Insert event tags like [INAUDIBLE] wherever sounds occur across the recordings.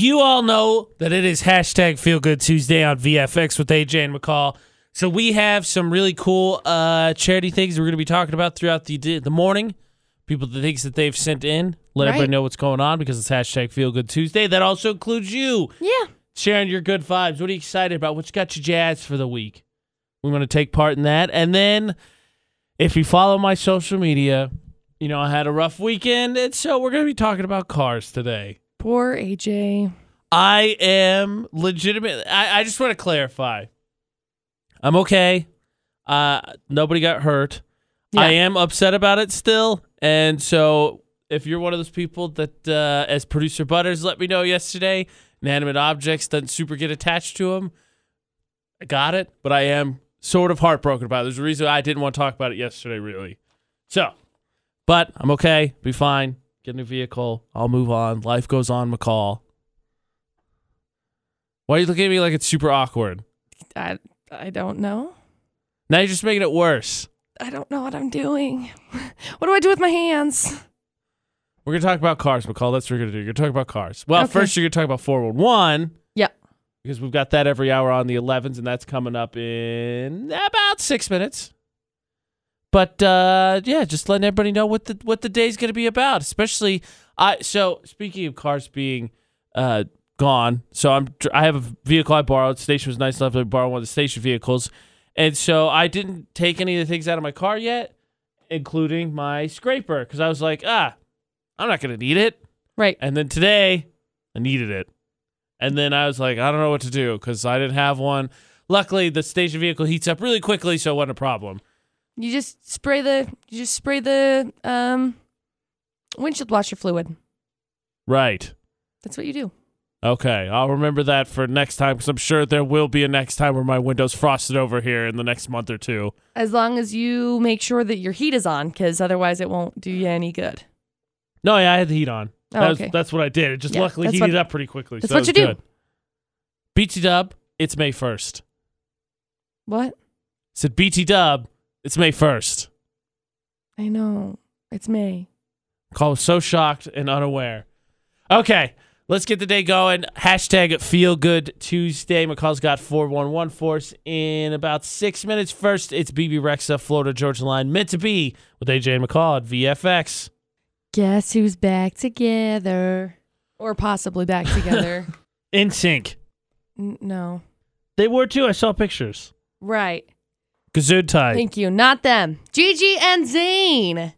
You all know that it is hashtag Feel Good Tuesday on VFX with AJ and McCall. So we have some really cool uh, charity things we're going to be talking about throughout the the morning. People, the things that they've sent in, let Right. everybody know what's going on because it's hashtag Feel Good Tuesday. That also includes you Yeah. sharing your good vibes. What are you excited about? What's got you jazzed for the week? We want to take part in that. And then if you follow my social media, you know, I had a rough weekend. And so we're going to be talking about cars today. Poor AJ. I am legitimate. I, I just want to clarify. I'm okay. Uh, nobody got hurt. Yeah. I am upset about it still. And so if you're one of those people that, uh, as producer Butters let me know yesterday, inanimate objects doesn't super get attached to them, I got it. But I am sort of heartbroken about it. There's a reason I didn't want to talk about it yesterday, really. So, but I'm okay. Be fine. Get a new vehicle. I'll move on. Life goes on, McCall. Why are you looking at me like it's super awkward? I I don't know. Now you're just making it worse. I don't know what I'm doing. [LAUGHS] What do I do with my hands? We're gonna talk about cars, McCall. That's what we're gonna do. You're gonna talk about cars. Well, Okay. first you're gonna talk about 411 Yeah. because we've got that every hour on the 11s, and that's coming up in about six minutes. But uh, yeah, just letting everybody know what the what the day's gonna be about. Especially, I so speaking of cars being uh, gone, so I'm I have a vehicle I borrowed. Station was nice enough to borrow one of the station vehicles, and so I didn't take any of the things out of my car yet, including my scraper, because I was like, ah, I'm not gonna need it. Right. And then today, I needed it. And then I was like, I don't know what to do because I didn't have one. Luckily, the station vehicle heats up really quickly, so it wasn't a problem. You just spray the you just spray the um windshield washer fluid. Right. That's what you do. Okay. I'll remember that for next time because I'm sure there will be a next time where my window's frosted over here in the next month or two. As long as you make sure that your heat is on, because otherwise it won't do you any good. No, yeah, I had the heat on. Oh, That was- okay. that's what I did. It just Yeah, luckily heated what- up pretty quickly. that's so what that you was do. good. BT Dub, it's May 1st. What? Said BT Dub, it's May 1st. I know. It's May. Call was so shocked and unaware. Okay, let's get the day going. Hashtag Feel Good Tuesday. McCall's got 411 force in about six minutes. First, it's Bebe Rexha, Florida Georgia Line, meant to be with AJ and McCall at VFX. Guess who's back together? Or possibly back [LAUGHS] together. NSYNC. N- no. They were too. I saw pictures. Right. Gesundheit. Thank you. Not them. Gigi and Zayn.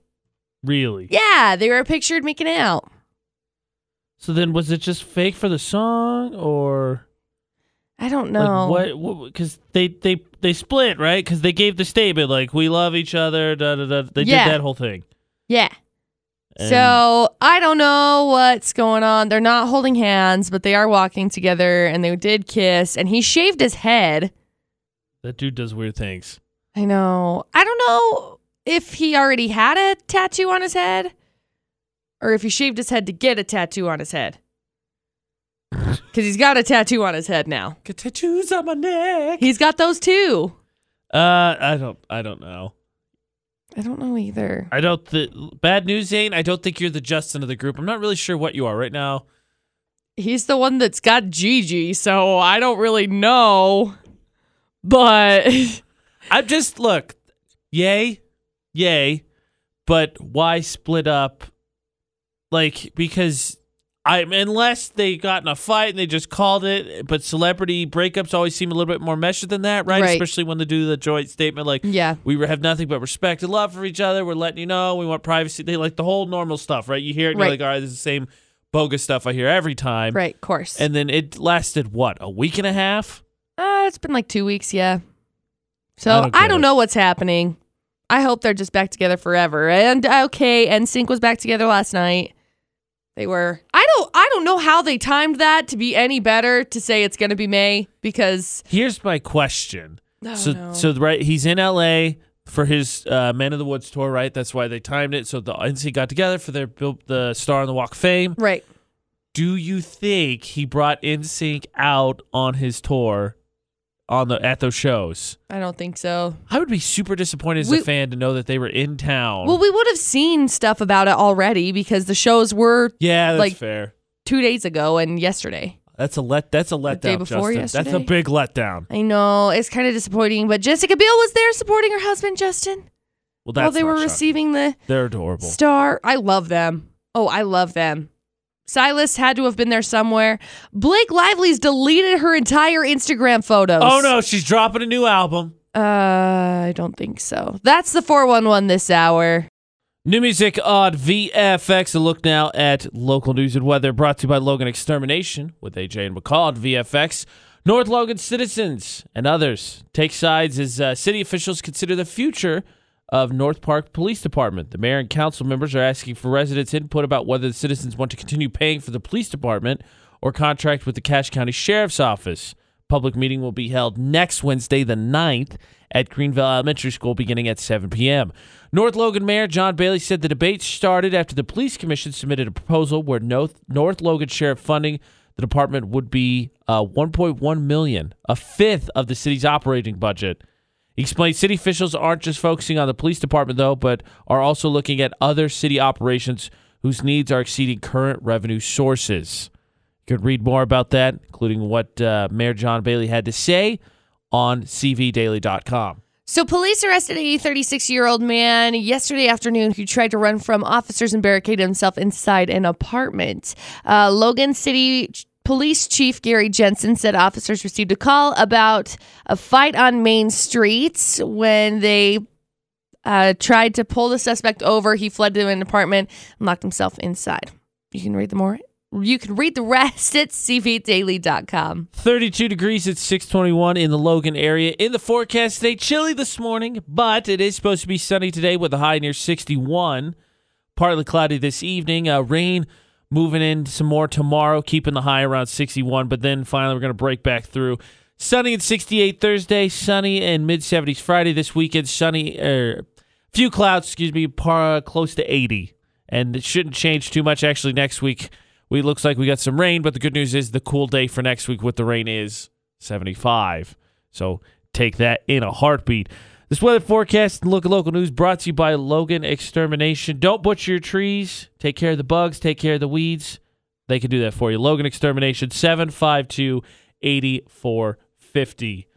really? Yeah, they were pictured making out. So then, was it just fake for the song, or I don't know. like what? Because they they they split, right? Because they gave the statement like we love each other. Da da da. They Yeah. did that whole thing. Yeah. And- So I don't know what's going on. They're not holding hands, but they are walking together and they did kiss and he shaved his head. That dude does weird things. I know. I don't know if he already had a tattoo on his head or if he shaved his head to get a tattoo on his head. Because he's got a tattoo on his head now. Got tattoos on my neck. He's got those too. Uh, I don't, I don't know. I don't know either. I don't. Th- bad news, Zayn. I don't think you're the Justin of the group. I'm not really sure what you are right now. He's the one that's got Gigi, so I don't really know. But [LAUGHS] I'm just look, yay, yay, but why split up? Like because I unless they got in a fight and they just called it. But celebrity breakups always seem a little bit more meshed than that, right? Right. Especially when they do the joint statement like. yeah, We have nothing but respect and love for each other. We're letting you know we want privacy. They like the whole normal stuff, right? You hear it, and Right. you're like, all right, this is the same bogus stuff I hear every time. right, of course. And then it lasted what a week and a half. Uh, it's been like two weeks, yeah. So I I don't don't, know what's happening. I hope they're just back together forever. And uh, okay, NSYNC was back together last night. They were. I don't. I don't know how they timed that to be any better to say it's going to be May because. Here's my question. Oh, so no. so right, he's in L.A. for his uh, Man of the Woods tour, right? That's why they timed it. So the NC got together for their built the Star on the Walk of Fame. right. Do you think he brought NSYNC out on his tour on the at those shows? I don't think so. I would be super disappointed as We- a fan to know that they were in town. Well, we would have seen stuff about it already because the shows were yeah, that's like, fair. two days ago and yesterday. That's a let. That's a letdown. day before Justin. That's a yesterday? big letdown. I know it's kind of disappointing, but Jessica Biel was there supporting her husband Justin Well, that's while they not were shocking. receiving the They're adorable. star. I love them. Oh, I love them. Silas had to have been there somewhere. Blake Lively's deleted her entire Instagram photos. Oh no, she's dropping a new album. Uh, I don't think so. That's the 411 this hour. New music on VFX. A look now at local news and weather brought to you by Logan Extermination with AJ and McCall on VFX. North Logan citizens and others take sides as uh, city officials consider the future of North Park Police Department. The mayor and council members are asking for residents' input about whether the citizens want to continue paying for the police department or contract with the Cache County Sheriff's Office. Public meeting will be held next Wednesday, the 9th, at Greenville Elementary School beginning at 7 p.m. North Logan Mayor John Bailey said the debate started after the Police Commission submitted a proposal where North, North Logan Sheriff funding the department would be uh, 1.1 million, a fifth of the city's operating budget. He explained city officials aren't just focusing on the police department, though, but are also looking at other city operations whose needs are exceeding current revenue sources. You could read more about that, including what uh, Mayor John Bailey had to say on cvdaily.com. So, police arrested a 36 year old man yesterday afternoon who tried to run from officers and barricade himself inside an apartment. Uh, Logan City Police Chief Gary Jensen said officers received a call about a fight on Main Street when they uh, tried to pull the suspect over. He fled to an apartment and locked himself inside. You can read the more. You can read the rest at cvdaily.com. 32 degrees at 621 in the Logan area. In the forecast today, chilly this morning, but it is supposed to be sunny today with a high near 61. Partly cloudy this evening. Uh, rain moving in some more tomorrow, keeping the high around 61, but then finally we're going to break back through. Sunny at 68 Thursday, sunny and mid 70s Friday this weekend, sunny, er, few clouds, excuse me, par, close to 80. And it shouldn't change too much actually next week. We looks like we got some rain, but the good news is the cool day for next week with the rain is 75. So take that in a heartbeat. This weather forecast and look at local news brought to you by Logan Extermination. Don't butcher your trees. Take care of the bugs. Take care of the weeds. They can do that for you. Logan Extermination 752 8450.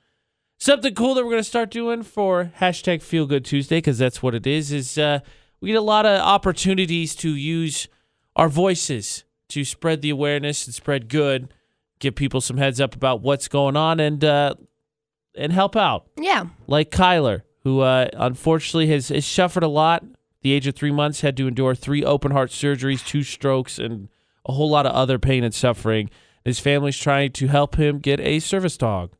Something cool that we're going to start doing for hashtag Feel Good Tuesday, because that's what it is, is uh, we get a lot of opportunities to use our voices to spread the awareness and spread good, give people some heads up about what's going on, and uh, and help out. Yeah. Like Kyler, who uh, unfortunately has, has suffered a lot. The age of three months, had to endure three open heart surgeries, two strokes, and a whole lot of other pain and suffering. His family's trying to help him get a service dog.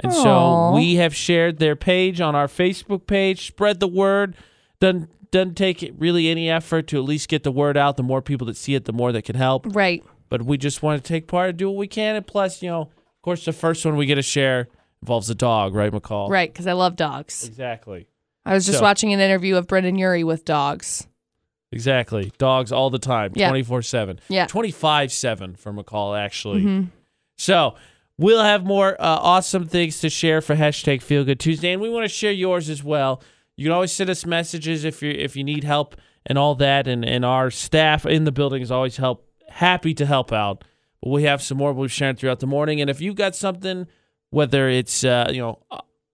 And so we have shared their page on our Facebook page. Spread the word. Doesn't doesn't take really any effort to at least get the word out. The more people that see it, the more that can help. Right. But we just want to take part and do what we can. And plus, you know, of course, the first one we get to share involves a dog, right, McCall? Right. Because I love dogs. Exactly. I was just So- watching an interview of Brendon Urie with dogs. Exactly. Dogs all the time, Yeah. 24 7. Yeah. 25 7 for McCall, actually. Mhm. So we'll have more uh, awesome things to share for hashtag Feel Good Tuesday, and we want to share yours as well. You can always send us messages if you if you need help and all that, and and our staff in the building is always help happy to help out. But we have some more we'll be sharing throughout the morning, and if you've got something, whether it's uh, you know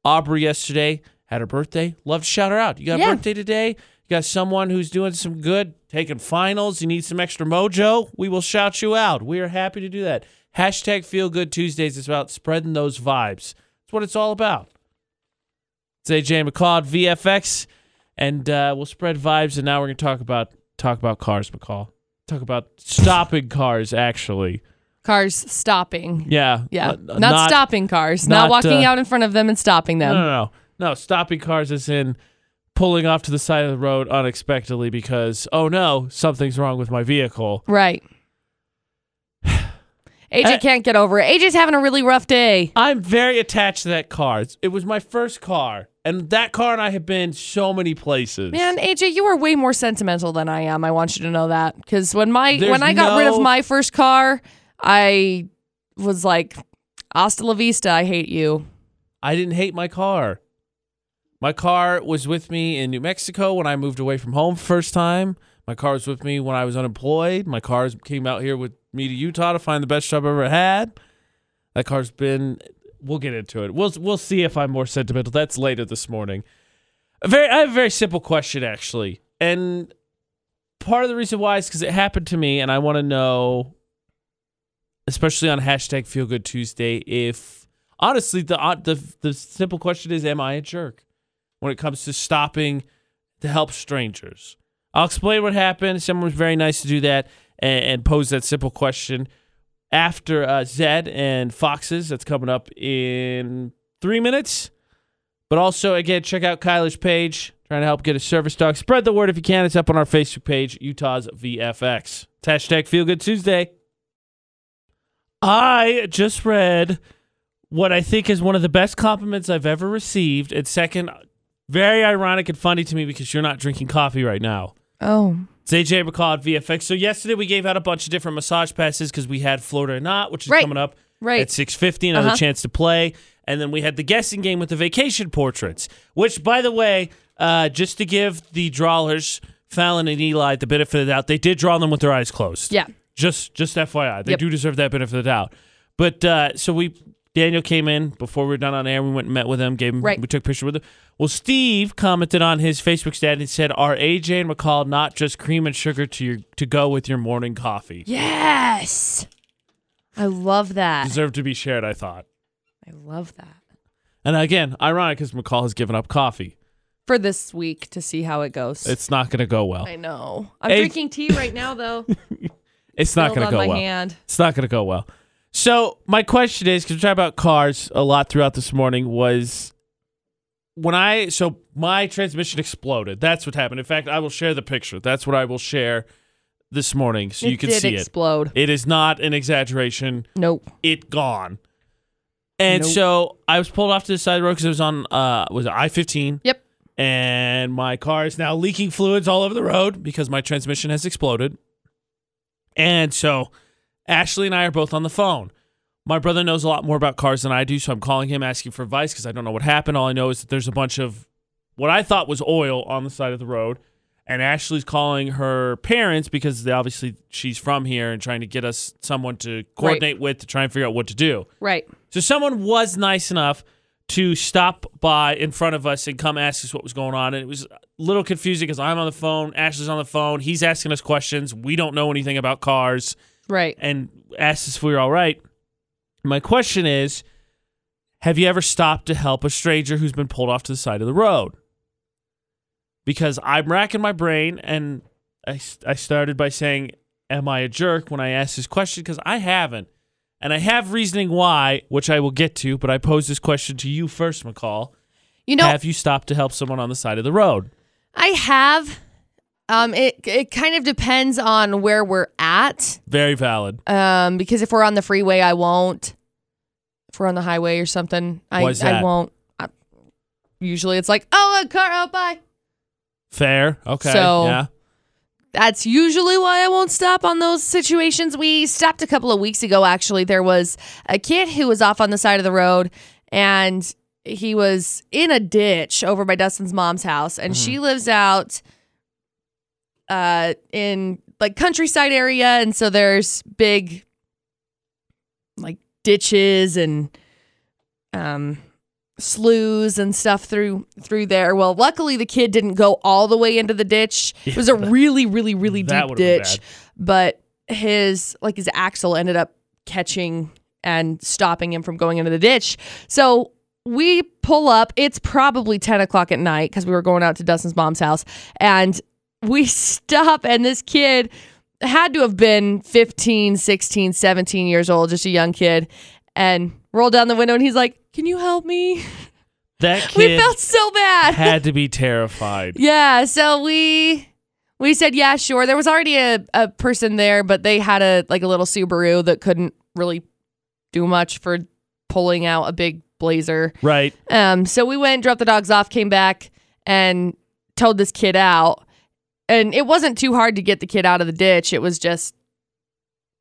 Aubrey yesterday had her birthday, love to shout her out. You got Yeah. a birthday today. You got someone who's doing some good, taking finals. You need some extra mojo. We will shout you out. We are happy to do that. Hashtag Feel Good Tuesdays is about spreading those vibes. That's what it's all about. It's AJ McCall at VFX, and uh, we'll spread vibes. And now we're gonna talk about talk about cars, McCall. Talk about stopping cars, actually. Cars stopping. Yeah, Yeah. Uh, not, stopping cars. Not, not, walking uh, out in front of them and stopping them. no, no, no. Stopping cars is in pulling off to the side of the road unexpectedly because oh no, something's wrong with my vehicle. Right. [SIGHS] AJ Uh, can't get over it. AJ's having a really rough day. I'm very attached to that car. It's- It was my first car, and that car and I have been so many places. Man, AJ, you are way more sentimental than I am. I want you to know that. Because when my There's when I got rid of my first car, I was like, Hasta la vista, I hate you. I didn't hate my car. My car was with me in New Mexico when I moved away from home first time. My car was with me when I was unemployed. My cars came out here with me to Utah to find the best job I've ever had. That car's been. We'll get into it. We'll we'll see if I'm more sentimental. That's later this morning. A very, I have a very simple question actually, and part of the reason why is because it happened to me, and I want to know, especially on hashtag Feel Good Tuesday, if honestly the uh, the the simple question is, am I a jerk when it comes to stopping to help strangers? I'll explain what happened. Someone was very nice to do that and, and pose that simple question after uh, Zedd and Foxes. That's coming up in three minutes. But also, again, check out Kyler's page, trying to help get a service dog. Spread the word if you can. It's up on our Facebook page, Utah's VFX. It's hashtag Feel Good Tuesday. I just read what I think is one of the best compliments I've ever received. And second, very ironic and funny to me because you're not drinking coffee right now. Oh. It's AJ McCall at VFX. So yesterday we gave out a bunch of different massage passes because we had Florida or Not, which is Right. coming up Right. at 6.50, another Uh-huh. chance to play. And then we had the guessing game with the vacation portraits, which, by the way, uh, just to give the drawers, Fallon and Eli, the benefit of the doubt, they did draw them with their eyes closed. Yeah. Just just FYI, they Yep. do deserve that benefit of the doubt. But uh, so we Daniel came in before we were done on air. We went and met with him. Gave him Right. we took a picture with him. Well, Steve commented on his Facebook stat and said, "Are AJ and McCall not just cream and sugar to your to go with your morning coffee?" Yes. I love that. Deserve to be shared. I thought. I love that. And again, ironic because McCall has given up coffee. For this week to see how it goes. It's not going to go well. I know. I'm Hey- drinking tea right now though. [LAUGHS] It's not going to go well. hand. It's not going to go well. So my question is, because we talked about cars a lot throughout this morning, was when I so my transmission exploded. That's what happened. In fact, I will share the picture. That's what I will share this morning, so it you can see explode. it. Did explode. It is not an exaggeration. Nope. It gone. And Nope. so I was pulled off to the side of the road because it was on uh was I fifteen. Yep. And my car is now leaking fluids all over the road because my transmission has exploded. And so Ashley and I are both on the phone. My brother knows a lot more about cars than I do, so I'm calling him asking for advice because I don't know what happened. All I know is that there's a bunch of what I thought was oil on the side of the road. And Ashley's calling her parents because they obviously she's from here and trying to get us someone to coordinate with to try and figure out what to do. Right. So someone was nice enough to stop by in front of us and come ask us what was going on. And it was a little confusing because I'm on the phone, Ashley's on the phone, he's asking us questions. We don't know anything about cars Right. and asked us if we were all right. My question is Have you ever stopped to help a stranger who's been pulled off to the side of the road? Because I'm racking my brain and I, I started by saying, Am I a jerk when I asked this question? Because I haven't. And I have reasoning why, which I will get to, but I pose this question to you first, McCall. You know, have you stopped to help someone on the side of the road? I have. Um, it it kind of depends on where we're at. Very valid. Um, because if we're on the freeway, I won't. If we're on the highway or something, I I that? won't. I, usually, it's like, oh, a car, oh, bye. Fair. Okay. So- yeah. That's usually why I won't stop on those situations. We stopped a couple of weeks ago, actually. There was a kid who was off on the side of the road and he was in a ditch over by Dustin's mom's house. And she lives out uh, in like countryside area. And so there's big like ditches and um sloughs and stuff through through there. Well, luckily the kid didn't go all the way into the ditch. It was a really, really, really deep ditch. But his like his axle ended up catching and stopping him from going into the ditch. So we pull up. It's probably 10 o'clock at night because we were going out to Dustin's mom's house. And we [LAUGHS] stop, and this kid had to have been 15, 16, 17 years old, just a young kid, and rolled down the window. And he's like, Can you help me? That [LAUGHS] kid We felt so bad. had to be [LAUGHS] terrified. Yeah, so we we said yeah, sure. There was already a, a person there, but they had a like a little Subaru that couldn't really do much for pulling out a big blazer. Right. Um, so we went, dropped the dogs off, came back, and towed this kid out. And it wasn't too hard to get the kid out of the ditch. It was just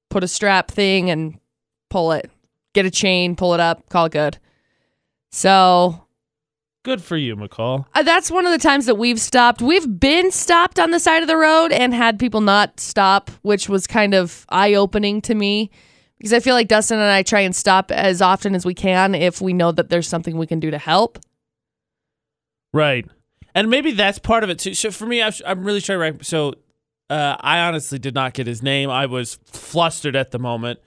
put a strap thing and pull it, get a chain, pull it up, call it good. So Good for you, McCall. Uh, that's one of the times that we've stopped. We've been stopped on the side of the road and had people not stop, which was kind of eye opening to me because I feel like Dustin and I try and stop as often as we can if we know that there's something we can do to help. Right. And maybe that's part of it too. So for me, I'm, I'm really trying to. Rank, so uh, I honestly did not get his name. I was flustered at the moment.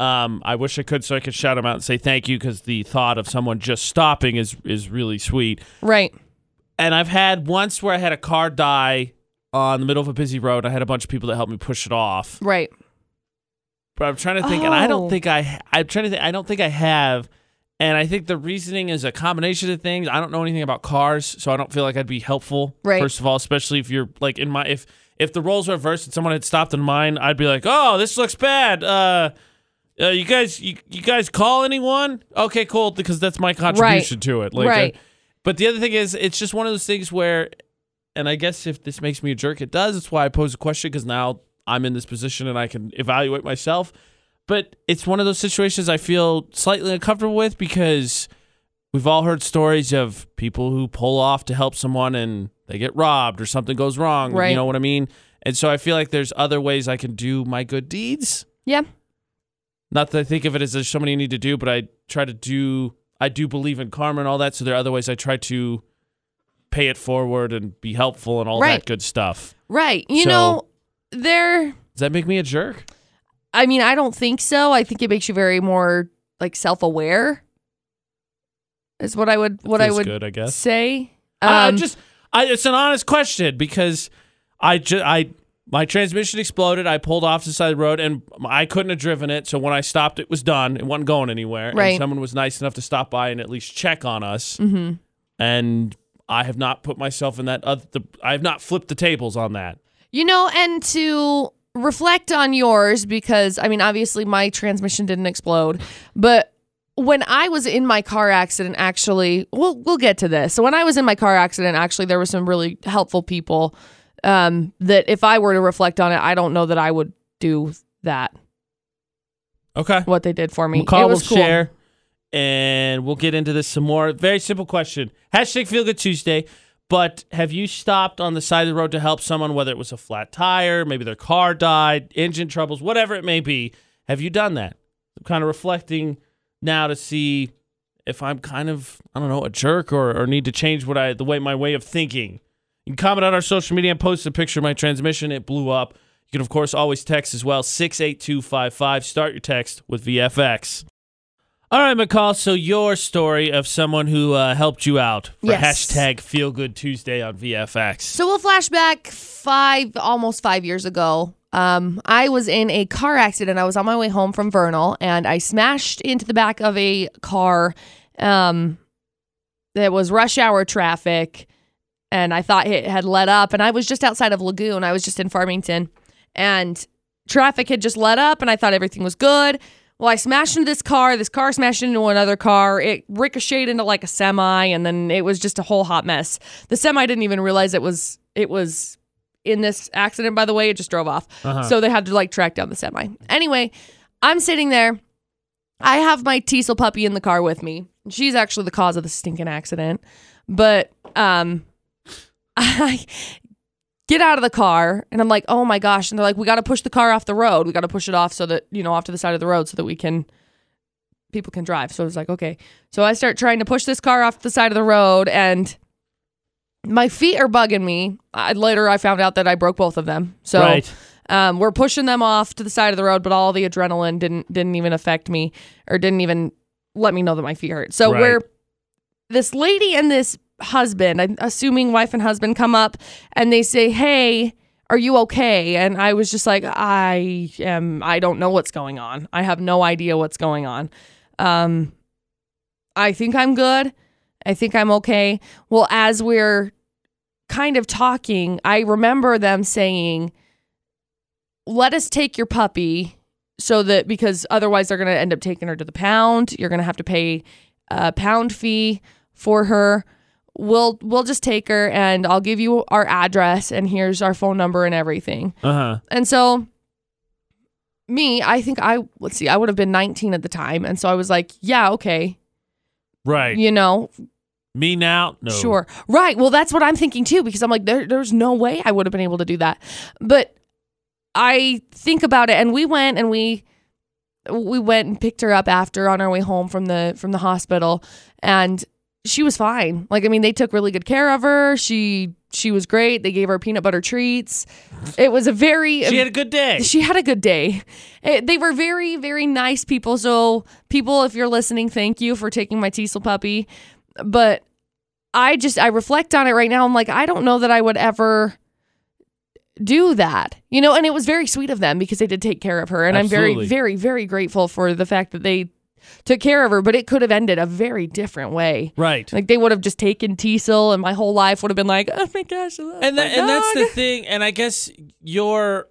Um, I wish I could, so I could shout him out and say thank you because the thought of someone just stopping is is really sweet. Right. And I've had once where I had a car die on the middle of a busy road. I had a bunch of people that helped me push it off. Right. But I'm trying to think, and I Oh. don't think I. I'm trying to think. I don't think I have. And I think the reasoning is a combination of things. I don't know anything about cars, so I don't feel like I'd be helpful. Right. First of all, especially if you're like in my if if the roles were reversed and someone had stopped in mine, I'd be like, oh, this looks bad. Uh, uh you guys, you, you guys call anyone? Okay, cool, because that's my contribution to it. Like, Right. uh, but the other thing is, it's just one of those things where, and I guess if this makes me a jerk, it does. That's why I pose a question because now I'm in this position and I can evaluate myself. But it's one of those situations I feel slightly uncomfortable with because we've all heard stories of people who pull off to help someone and they get robbed or something goes wrong. Right. You know what I mean? And so I feel like there's other ways I can do my good deeds. Yeah. Not that I think of it as there's so many you need to do, but I try to do. I do believe in karma and all that. So there are other ways I try to pay it forward and be helpful and all Right. that good stuff. Right. You So- know, there. Does that make me a jerk? I mean, I don't think so. I think it makes you very more like self aware. Is what I would what I would good, I guess. say. I- I Um, just, I, it's an honest question because I just, I, my transmission exploded. I pulled off to the side of the road and I couldn't have driven it. So when I stopped, it was done. It wasn't going anywhere. Right. And someone was nice enough to stop by and at least check on us. mhm. And I have not put myself in that. Other, the, I have not flipped the tables on that. You know, and to reflect on yours, because I mean, obviously my transmission didn't explode, but when I was in my car accident, actually, we'll we'll get to this. So when I was in my car accident, actually, there were some really helpful people. Um, that if I were to reflect on it, I don't know that I would do that. Okay. What they did for me, McCall it will was cool. share, and we'll get into this some more. Very simple question. Hashtag Feel Good Tuesday. But have you stopped on the side of the road to help someone, whether it was a flat tire, maybe their car died, engine troubles, whatever it may be? Have you done that? I'm kind of reflecting now to see if I'm kind of I don't know a jerk or, or need to change what I the way my way of thinking. You can comment on our social media and post a picture of my transmission. It blew up. You can of course always text as well 68255. Start your text with VFX. All right, McCall. So your story of someone who uh, helped you out for Yes. hashtag Feel Good Tuesday on VFX. So we'll flash back five, almost five years ago. Um, I was in a car accident. I was on my way home from Vernal, and I smashed into the back of a car. Um, that was rush hour traffic, and I thought it had let up. And I was just outside of Lagoon. I was just in Farmington, and traffic had just let up, and I thought everything was good. Well, I smashed into this car. This car smashed into another car. It ricocheted into like a semi, and then it was just a whole hot mess. The semi didn't even realize it was it was in this accident. By the way, it just drove off. Uh-huh. So they had to like track down the semi. Anyway, I'm sitting there. I have my Teasel puppy in the car with me. She's actually the cause of the stinking accident. But um, I get out of the car and I'm like, oh my gosh. And they're like, we got to push the car off the road. We got to push it off so that, you know, off to the side of the road so that we can, people can drive. So I was like, okay. So I start trying to push this car off the side of the road and my feet are bugging me. I, later I found out that I broke both of them. So right. um, we're pushing them off to the side of the road, but all the adrenaline didn't didn't even affect me or didn't even let me know that my feet hurt. So Right. we're this lady and this husband, I'm assuming wife and husband, come up and they say, "Hey, are you okay?" And I was just like, "I am. I don't know what's going on. I have no idea what's going on. Um, I think I'm good. I think I'm okay." Well, as we're kind of talking, I remember them saying let us take your puppy so that because otherwise they're going to end up taking her to the pound. You're going to have to pay a pound fee for her. We'll we'll just take her and I'll give you our address and here's our phone number and everything. Uh huh. And so me, I think I let's see, I would have been 19 at the time and so I was like, yeah, okay. Right. You know, Me now? No. Sure. Right. Well, that's what I'm thinking too, because I'm like, there, there's no way I would have been able to do that. But I think about it, and we went and we we went and picked her up after on our way home from the from the hospital, and she was fine. Like, I mean, they took really good care of her. She she was great. They gave her peanut butter treats. It was a very She had a good day. she had a good day. Eh, they were very, very nice people. So, people, if you're listening, thank you for taking my Teasel puppy. But I just, I reflect on it right now. I'm like, I don't know that I would ever do that, you know. And it was very sweet of them because they did take care of her, and I'm very, very, very grateful for the fact that they took care of her. But it could have ended a very different way. right. Like they would have just taken Teasel, and my whole life would have been like, oh my gosh, I love and my that, and that's the [LAUGHS] thing and i guess your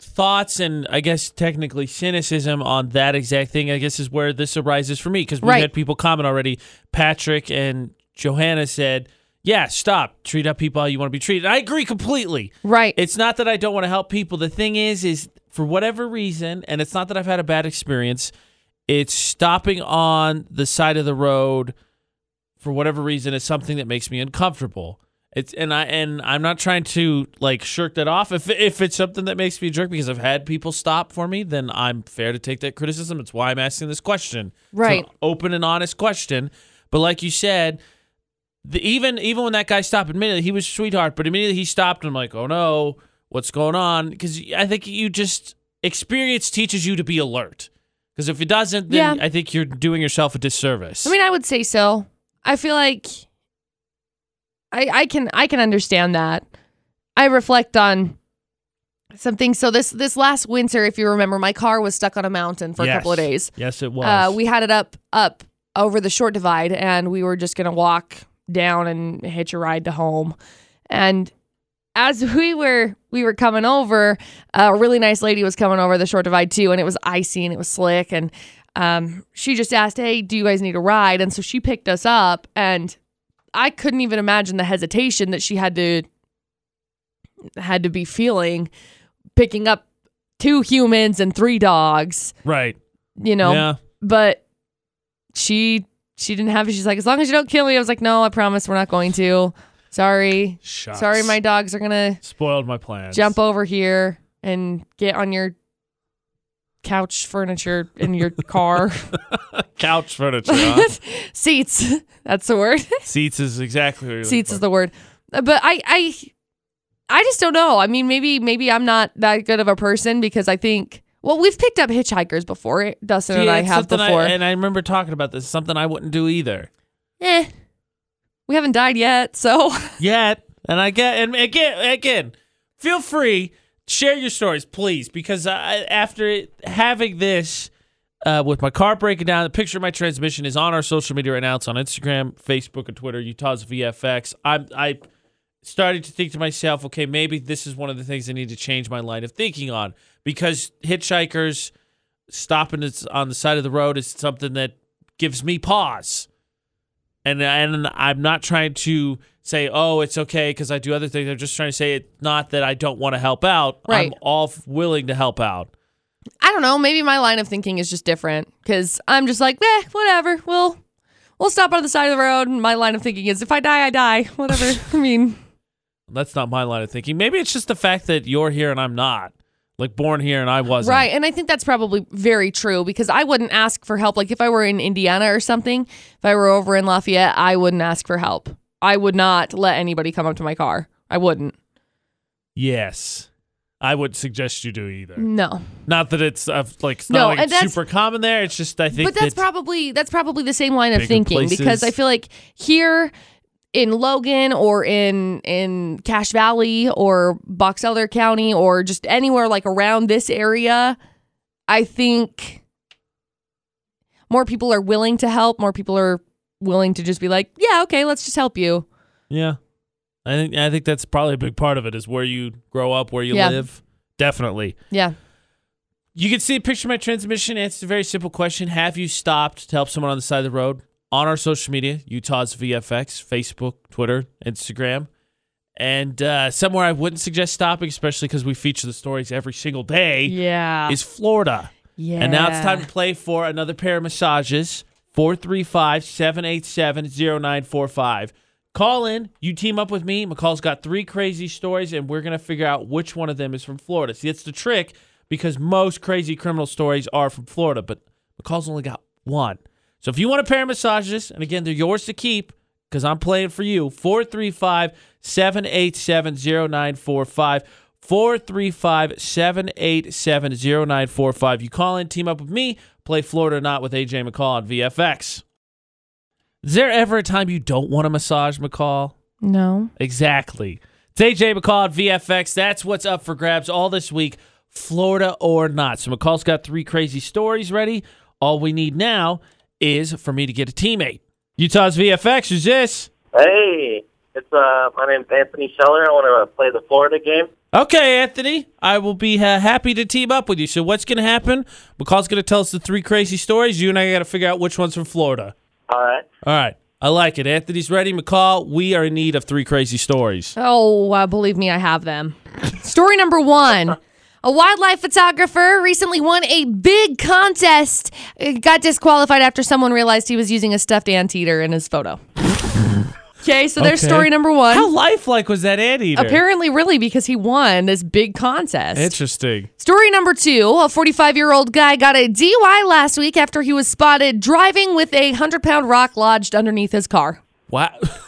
thoughts and i guess technically cynicism on that exact thing i guess is where this arises for me because we Right. had people comment already patrick and johanna said yeah stop treat up people how you want to be treated i agree completely right. it's not that i don't want to help people the thing is is for whatever reason and it's not that i've had a bad experience it's stopping on the side of the road for whatever reason is something that makes me uncomfortable. It's and I and I'm not trying to like shirk that off. If if it's something that makes me jerk because I've had people stop for me, then I'm fair to take that criticism. It's why I'm asking this question. It's an Right. open and honest question. But like you said, the, even even when that guy stopped, admittedly he was a sweetheart, but immediately he stopped. And I'm like, oh no, what's going on? Because I think you just experience teaches you to be alert. Because if it doesn't, then Yeah. I think you're doing yourself a disservice. I mean, I would say so. I feel like I I can I can understand that. I reflect on something. So this this last winter, if you remember, my car was stuck on a mountain for a couple of Yes. days. Yes, it was. Uh, we had it up up over the short divide, and we were just gonna walk down and hitch a ride to home. And as we were we were coming over, a really nice lady was coming over the short divide too, and it was icy and it was slick. And um, she just asked, "Hey, do you guys need a ride?" And so she picked us up, and I couldn't even imagine the hesitation that she had to had to be feeling picking up two humans and three dogs. right. You know, yeah. but she she didn't have it. She's like, as long as you don't kill me. I was like, no, I promise we're not going to. Sorry, Shucks. sorry, my dogs are gonna spoiled my plans. jump over here and get on your couch furniture in your [LAUGHS] car [LAUGHS] couch furniture. Huh? [LAUGHS] seats. That's the word. Seats is exactly seats is the word. But I I I just don't know. I mean, maybe maybe I'm not that good of a person because I think. Well, we've picked up hitchhikers before. Dustin See, and I have before. and I remember talking about this. Something I wouldn't do either. eh, we haven't died yet, so [LAUGHS] Yet, and I get and again, again, feel free share your stories, please, because I, after having this. Uh, with my car breaking down, the picture of my transmission is on our social media right now. It's on Instagram, Facebook, and Twitter. Utah's VFX. I'm I started to think to myself, okay, maybe this is one of the things I need to change my line of thinking on because hitchhikers stopping on the side of the road is something that gives me pause. And and I'm not trying to say, oh, it's okay because I do other things. I'm just trying to say it's not that I don't want to help out. Right. I'm all willing to help out. I don't know. Maybe my line of thinking is just different because I'm just like, eh, whatever. We'll we'll stop on the side of the road. And my line of thinking is, if I die, I die. Whatever. [LAUGHS] I mean, That's not my line of thinking. Maybe it's just the fact that you're here and I'm not. Like born here and I wasn't. right. And I think that's probably very true because I wouldn't ask for help. Like if I were in Indiana or something, if I were over in Lafayette, I wouldn't ask for help. I would not let anybody come up to my car. I wouldn't. Yes. I would suggest you do either. No. Not that it's uh, like it's No, like super common there. It's just I think but that's that- probably that's probably the same line of thinking because. I feel like here in Logan or in in Cache Valley or Box Elder County or just anywhere like around this area, I think more people are willing to help. More people are willing to just be like, yeah, okay, let's just help you. Yeah. I think I think that's probably a big part of it is where you grow up, where you Yeah. live. Definitely. Yeah. You can see a picture of my transmission. It's a very simple question. Have you stopped to help someone on the side of the road? On our social media, Utah's VFX, Facebook, Twitter, Instagram. And uh, somewhere I wouldn't suggest stopping, especially because we feature the stories every single day, Yeah. is Florida. yeah. And now it's time to play for another pair of massages 435 787 0945. Call in. You team up with me. McCall's got three crazy stories, and we're going to figure out which one of them is from Florida. See, it's the trick because most crazy criminal stories are from Florida, but McCall's only got one. So if you want a pair of massages, and again, they're yours to keep because I'm playing for you, 435 787 0945. 435 787 0945. You call in, team up with me, play Florida or not with AJ McCall on VFX. Is there ever a time you don't want a massage, McCall? No. Exactly. It's AJ McCall at VFX. That's what's up for grabs all this week, Florida or not. So McCall's got three crazy stories ready. All we need now is for me to get a teammate. Utah's VFX, who's this? Hey, it's uh, my name's Anthony Scheller. I want to play the Florida game. Okay, Anthony. I will be uh, happy to team up with you. So what's going to happen? McCall's going to tell us the three crazy stories. You and I got to figure out which one's from Florida. All right. All right. I like it. Anthony's ready. McCall, we are in need of three crazy stories. Oh, uh, believe me, I have them. Story number one. [LAUGHS] A wildlife photographer recently won a big contest. Got disqualified after someone realized he was using a stuffed anteater in his photo. [LAUGHS] okay, so there's Okay. story number one. How lifelike was that anteater? Apparently, really, because he won this big contest. Interesting. Story number two a 45 year old guy got a DUI last week after he was spotted driving with a 100 pound rock lodged underneath his car. Wow. [LAUGHS]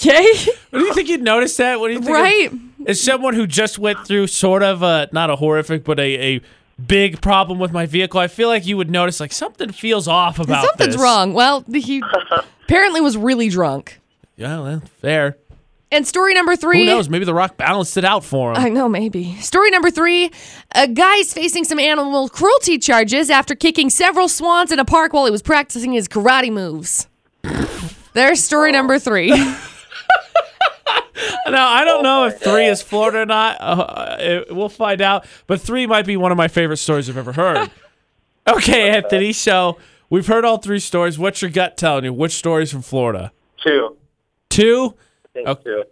Okay. What do you think you'd notice that? What do you think? right? As someone who just went through sort of a not a horrific, but a, a big problem with my vehicle, I feel like you would notice like something feels off about Something's this. wrong. Well, he [LAUGHS] apparently was really drunk. Yeah, well, fair. And story number three. Who knows? Maybe the rock balanced it out for him. I know, maybe. Story number three a guy's facing some animal cruelty charges after kicking several swans in a park while he was practicing his karate moves. There's story number three. [LAUGHS] [LAUGHS] Now I don't know if three is Florida or not. Uh, it- we'll find out. But three might be one of my favorite stories I've ever heard. [LAUGHS] Okay, Anthony. So we've heard all three stories. What's your gut telling you? Which story's from Florida? Two. Two. Okay. two.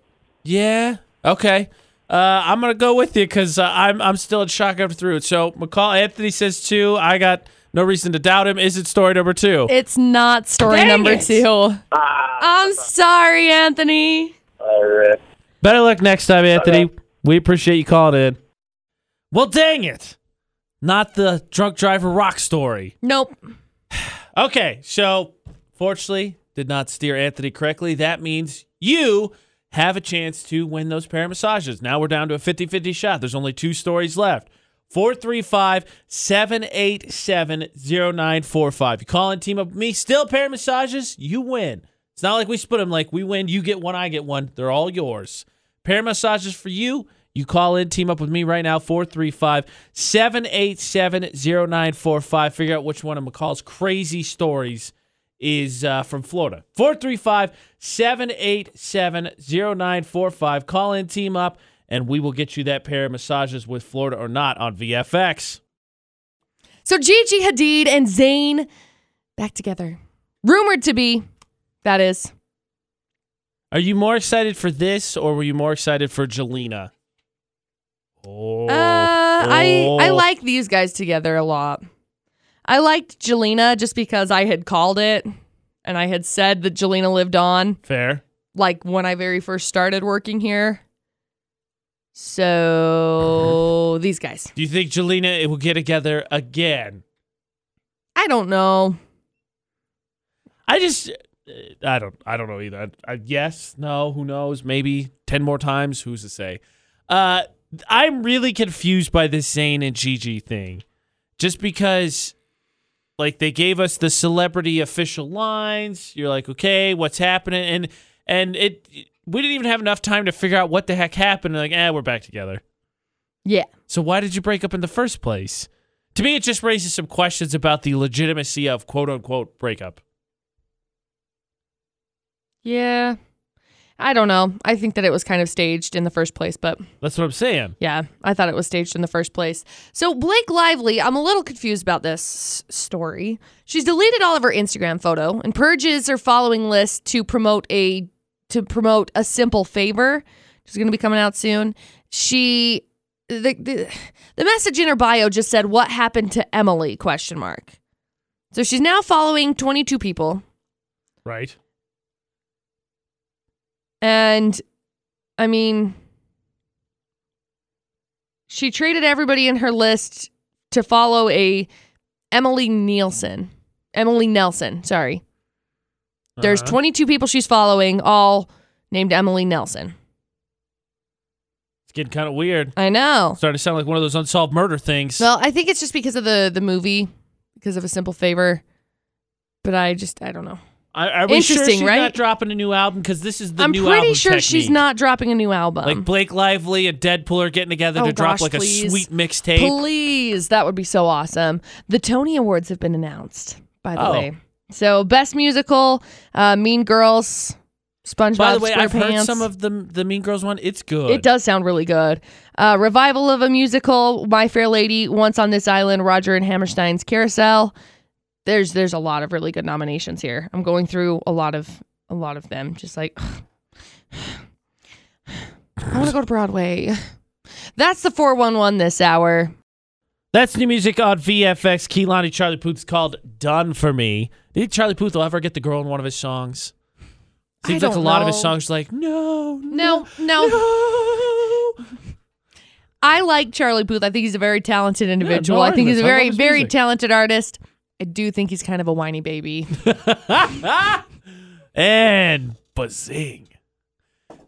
Yeah. Okay. Uh, I'm gonna go with you because uh, I'm I'm still in shock after through it. So McCall Anthony says two. I got no reason to doubt him. Is it story number two? it's not story Dang number it. two. Ah, I'm sorry, Anthony. all right. Better luck next time, Anthony. We appreciate you calling in. Well, dang it. Not the drunk driver rock story. Nope. [SIGHS] Okay, so fortunately, did not steer Anthony correctly. That means you have a chance to win those pair of massages. Now we're down to a 50 50 shot. There's only two stories left. 435 787 0945. You call in, team up with me. Still pair massages, you win. It's not like we split them like we win, you get one, I get one. They're all yours. Pair massages for you. You call in, team up with me right now, 435 787 0945. Figure out which one of McCall's crazy stories is uh, from Florida. 435 787 0945. Call in, team up, and we will get you that pair of massages with Florida or not on VFX. So Gigi Hadid and Zayn back together. Rumored to be, that is. Are you more excited for this or were you more excited for Jelena? Oh. Uh, I I Oh. like these guys together a lot. I liked Jelena just because I had called it and I had said that Jelena lived on Fair. like when I very first started working here. So [LAUGHS] these guys. Do you think Jelena will get together again? I don't know. I just, uh, I don't, I don't know either. I, I, yes, no, who knows? Maybe ten more times. Who's to say? Uh, I'm really confused by this Zayn and Gigi thing, just because, like, they gave us the celebrity official lines. You're like, okay, what's happening? And and it, we didn't even have enough time to figure out what the heck happened. Like, eh, we're back together. Yeah. So why did you break up in the first place? To me, it just raises some questions about the legitimacy of quote unquote breakup. Yeah. I don't know. I think that it was kind of staged in the first place, but That's what I'm saying. yeah, I thought it was staged in the first place. So, Blake Lively, I'm a little confused about this story. She's deleted all of her Instagram photo and purges her following list to promote a to promote a simple favor, which is going to be coming out soon. She the, the the message in her bio just said what happened to Emily question mark. So she's now following 22 people. Right. And I mean, she traded everybody in her list to follow a Emily Nielsen. Emily Nelson, sorry. There's Uh-huh. 22 people she's following, all named Emily Nelson. It's getting kind of weird. I know. Starting to sound like one of those unsolved murder things. Well, I think it's just because of the the movie, because of a simple favor. But I just I don't know. I, are we sure Interesting, she's right? not dropping a new album? Because this is the I'm new pretty album sure she's technique. not dropping a new album. Like Blake Lively and Deadpool are getting together Oh, to drop gosh, like please. a sweet mixtape. Please, that would be so awesome. The Tony Awards have been announced, by the Oh. way. So, best musical, uh, Mean Girls, SpongeBob By the way, I've heard some of the the Mean Girls one. It's good. It does sound really good. Uh, revival of a musical, My Fair Lady, Once on This Island, Roger and Hammerstein's Carousel. There's there's a lot of really good nominations here. I'm going through a lot of a lot of them. Just like I want to go to Broadway. That's the 411 this hour. That's new music on VFX. Kehlani Charlie Puth's called "Done for Me." Do you think Charlie Puth will ever get the girl in one of his songs? Seems like a don't lot of his songs are like no, No, no. no. I like Charlie Puth. I think he's a very talented individual. no I think he's a very, very talented artist. I do think he's kind of a whiny baby. [LAUGHS] and bazing.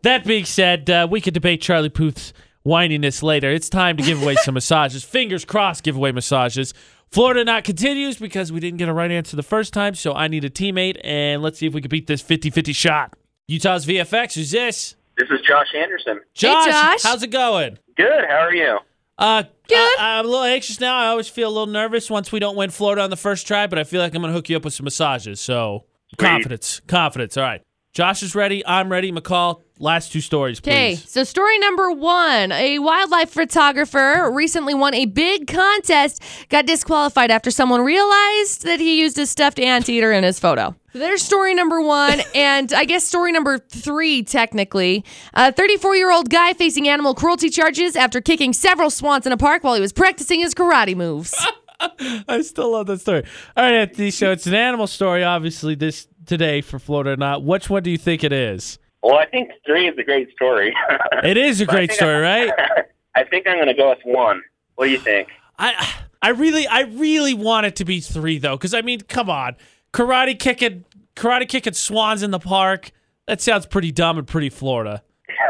That being said, uh, we could debate Charlie Puth's whininess later. It's time to give away some [LAUGHS] massages. Fingers crossed, give away massages. Florida not continues because we didn't get a right answer the first time, so I need a teammate, and let's see if we can beat this 50 50 shot. Utah's VFX, who's this? This is Josh Anderson. Josh, Josh. how's it going? Good. How are you? Uh, Good. I, I'm a little anxious now. I always feel a little nervous once we don't win Florida on the first try, but I feel like I'm going to hook you up with some massages. So, Sweet. confidence. Confidence. All right. Josh is ready. I'm ready. McCall, last two stories, please. Okay, so story number one a wildlife photographer recently won a big contest, got disqualified after someone realized that he used a stuffed anteater in his photo. There's story number one, [LAUGHS] and I guess story number three, technically. A 34 year old guy facing animal cruelty charges after kicking several swans in a park while he was practicing his karate moves. [LAUGHS] I still love that story. All right, Anthony. So, it's an animal story, obviously, this today for Florida or not. Which one do you think it is? Well, I think three is a great story. [LAUGHS] It is a great story, I- right? [LAUGHS] I think I'm going to go with one. What do you think? I I really I really want it to be three though, because I mean, come on, karate kicking karate kicking swans in the park. That sounds pretty dumb and pretty Florida. [LAUGHS]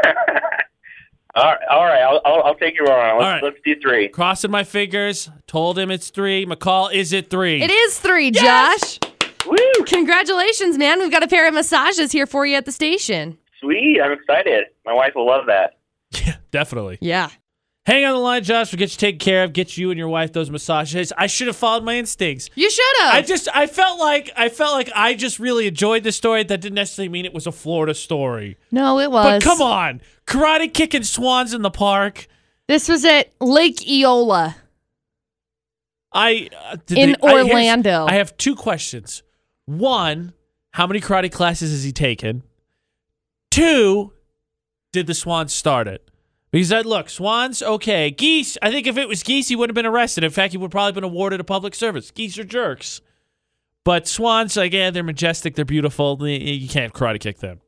All right, all right I'll, I'll, I'll take you on. Let's, All right. let's do three. Crossing my fingers. Told him it's three. McCall, is it three? it is three, Yes! Josh. Woo! Congratulations, man. We've got a pair of massages here for you at the station. Sweet. I'm excited. My wife will love that. Yeah, definitely. Yeah. Hang on the line, Josh. We'll get you taken care of. Get you and your wife those massages. I should have followed my instincts. You should have. I just I felt like I felt like I just really enjoyed the story. That didn't necessarily mean it was a Florida story. no, it was. But come on, karate kicking swans in the park. This was at Lake Eola. I uh, did In they- I- Orlando. I have two questions. One, how many karate classes has he taken? Two, did the swans start it? Because I look, swans, okay. Geese, I think if it was geese, he would have been arrested. In fact, he would probably been awarded a public service. Geese are jerks. But swans, like, yeah, they're majestic, they're beautiful. You can't karate kick them.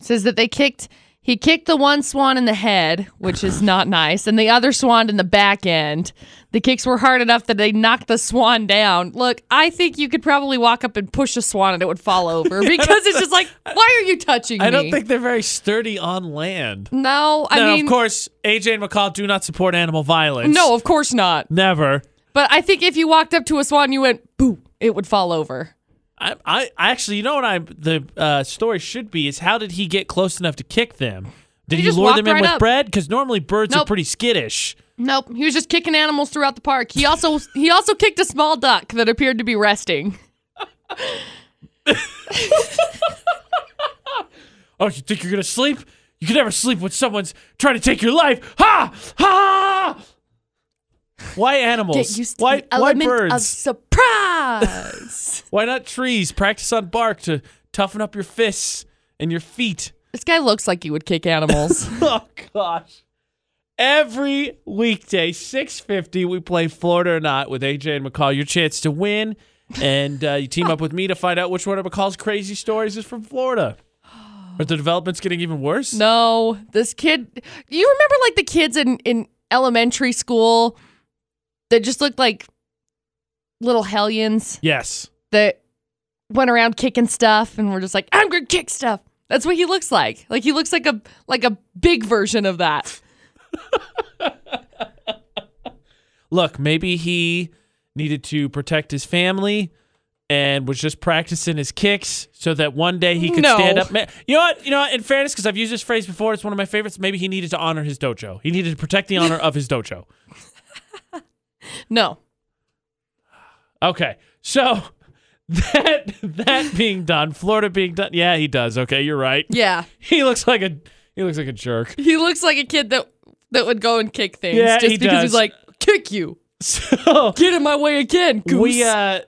Says that they kicked he kicked the one swan in the head, which is not nice, and the other swan in the back end. The kicks were hard enough that they knocked the swan down. Look, I think you could probably walk up and push a swan and it would fall over [LAUGHS] because it's just like, why are you touching I me? don't think they're very sturdy on land. No, I now, mean, of course, AJ and McCall do not support animal violence. no, of course not. Never. But I think if you walked up to a swan and you went boo, it would fall over. I, I actually, you know what I the uh, story should be is how did he get close enough to kick them? Did He he, lure them in right with up. bread? Because normally birds are pretty skittish. Nope, he was just kicking animals throughout the park. He also he also kicked a small duck that appeared to be resting. [LAUGHS] Oh, you think you're gonna sleep? You can never sleep when someone's trying to take your life. Ha ha! Why animals? Get used to why why birds? Surprise. [LAUGHS] why not trees? Practice on bark to toughen up your fists and your feet. this guy looks like he would kick animals. [LAUGHS] Oh gosh. Every weekday, 650, we play Florida or not with AJ and McCall. Your chance to win and uh, you team up with me to find out which one of McCall's crazy stories is from Florida. Are the developments getting even worse? No, this kid. You remember like the kids in in elementary school that just looked like little hellions Yes. that went around kicking stuff and were just like, I'm gonna kick stuff. That's what he looks like. Like he looks like a like a big version of that. [LAUGHS] Look, maybe he needed to protect his family and was just practicing his kicks so that one day he could No. stand up. Ma- You know what? You know what? In fairness, because I've used this phrase before, it's one of my favorites. Maybe he needed to honor his dojo. He needed to protect the honor [LAUGHS] of his dojo. No. Okay, so [LAUGHS] that that being done, Florida being done. Yeah, he does. Okay, you're right. Yeah. He looks like a he looks like a jerk. He looks like a kid that that would go and kick things Yeah, just he because does. he's like, kick you. So Get in my way again, goose. we uh,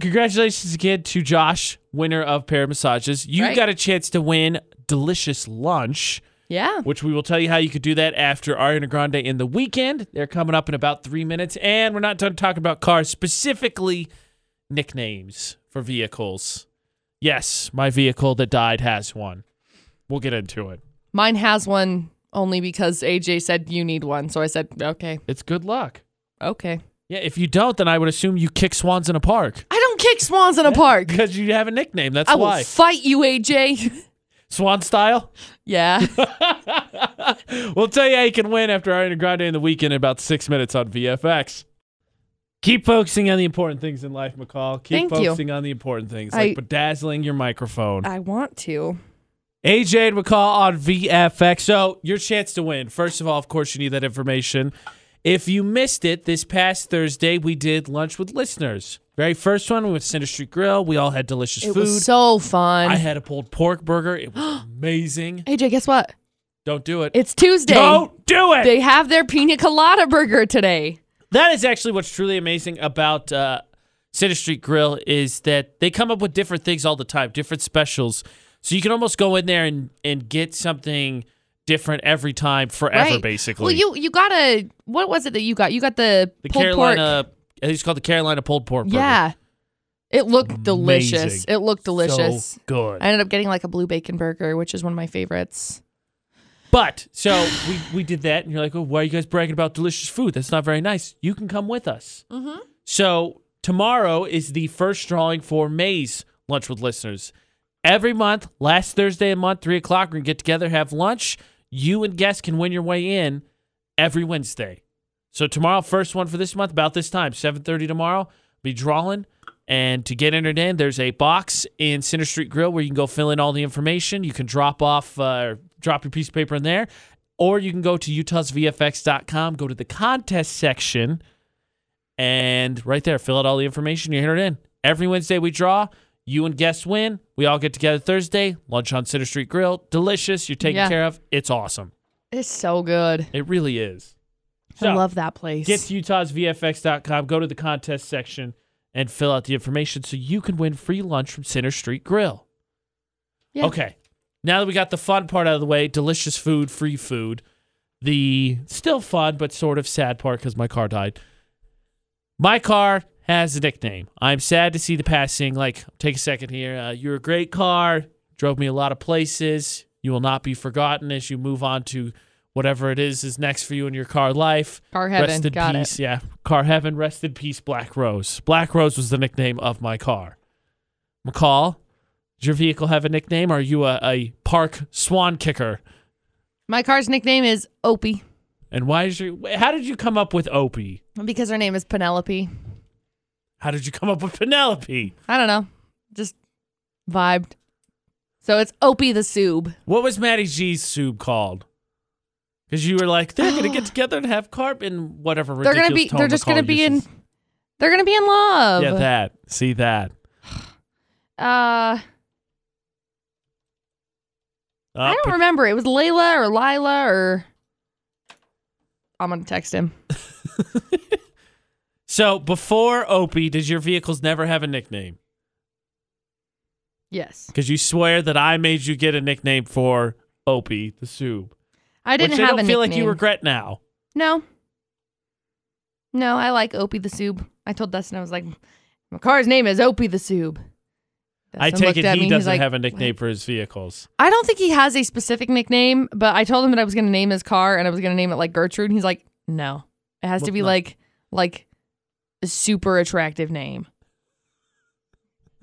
congratulations again to Josh, winner of pair massages. You Right. got a chance to win delicious lunch. Yeah. which we will tell you how you could do that after Ariana Grande in the Weeknd. They're coming up in about three minutes, and we're not done talking about cars, specifically nicknames for vehicles. Yes, my vehicle that died has one. We'll get into it. Mine has one only because AJ said you need one. So I said, okay, It's good luck. okay. Yeah, if you don't, then I would assume you kick swans in a park I don't kick swans in a park. because you have a nickname. That's I will why. fight you, AJ. [LAUGHS] Swan style. yeah. [LAUGHS] we'll tell you how you can win after Ariana Grande in the Weeknd in about six minutes on VFX. Keep focusing on the important things in life, McCall. Keep Thank you. focusing on the important things, I- like bedazzling your microphone. I want to. AJ and McCall on VFX. So, your chance to win. First of all, of course, you need that information. If you missed it, this past Thursday, we did lunch with listeners. Very first one, we went to Center Street Grill. We all had delicious It food. was so fun. I had a pulled pork burger. It was [GASPS] amazing. AJ, guess what? Don't do it. It's Tuesday. Don't do it. They have their pina colada burger today. That is actually what's truly amazing about uh, Center Street Grill is that they come up with different things all the time, different specials. So you can almost go in there and, and get something different every time, forever, right. basically. Well, you you got a what was it that you got? You got the, the pulled Carolina, pork. I think it's called the Carolina pulled pork. burger. Yeah. It looked delicious. It looked delicious. So good. I ended up getting like a blue bacon burger, which is one of my favorites. But so we we did that, and you're like, oh, why are you guys bragging about delicious food? That's not very nice. You can come with us. Mm-hmm. So tomorrow is the first drawing for May's lunch with listeners. Every month, last Thursday of month, three o'clock, we're gonna get together, have lunch. You and guests can win your way in every Wednesday. So tomorrow, first one for this month, about this time, seven thirty tomorrow, be drawing. And to get entered in, there's a box in Center Street Grill where you can go fill in all the information. You can drop off, uh, drop your piece of paper in there, or you can go to utahsvfx.com, go to the contest section, and right there, fill out all the information. You're entered in. Every Wednesday we draw. You and guests win. We all get together Thursday. Lunch on Center Street Grill. Delicious. You're taken Yeah. care of. It's awesome. It's so good. It really is. I love that place. Get to utahsvfx.com, go to the contest section, and fill out the information so you can win free lunch from Center Street Grill. Yeah. Okay. Now that we got the fun part out of the way, delicious food, free food, the still fun but sort of sad part because my car died. My car has a nickname. I'm sad to see the passing. Like, take a second here. Uh, you're a great car, drove me a lot of places. You will not be forgotten as you move on to whatever it is is next for you in your car life. Car heaven. Rest in Got peace. it. Yeah. Car heaven. Rest in peace, Black Rose. Black Rose was the nickname of my car. McCall, does your vehicle have a nickname? Are you a, a park swan kicker? My car's nickname is Opie And why is your how did you come up with Opie? because her name is Penelope. How did you come up with Penelope? I don't know. Just vibed. So it's Opie the Soob. What was Maddie G's Soob called? Because you were like, they're gonna get [GASPS] together and have carp in whatever They're ridiculous gonna be tone they're just gonna be in they're gonna be in love. Yeah, that. See that. [SIGHS] uh Uh, I don't remember. It was Layla or Lila or I'm gonna text him. [LAUGHS] so before Opie, does your vehicles never have a nickname? Yes. Because you swear that I made you get a nickname for Opie the Soob. I didn't have I don't a feel nickname. like you regret now. No. No, I like Opie the Soob. I told Dustin I was like, my car's name is Opie the Soob. I take it he doesn't like, have a nickname for his vehicles. I don't think he has a specific nickname, but I told him that I was going to name his car and I was going to name it like Gertrude. And he's like, no, it has Well, to be no. like, like a super attractive name.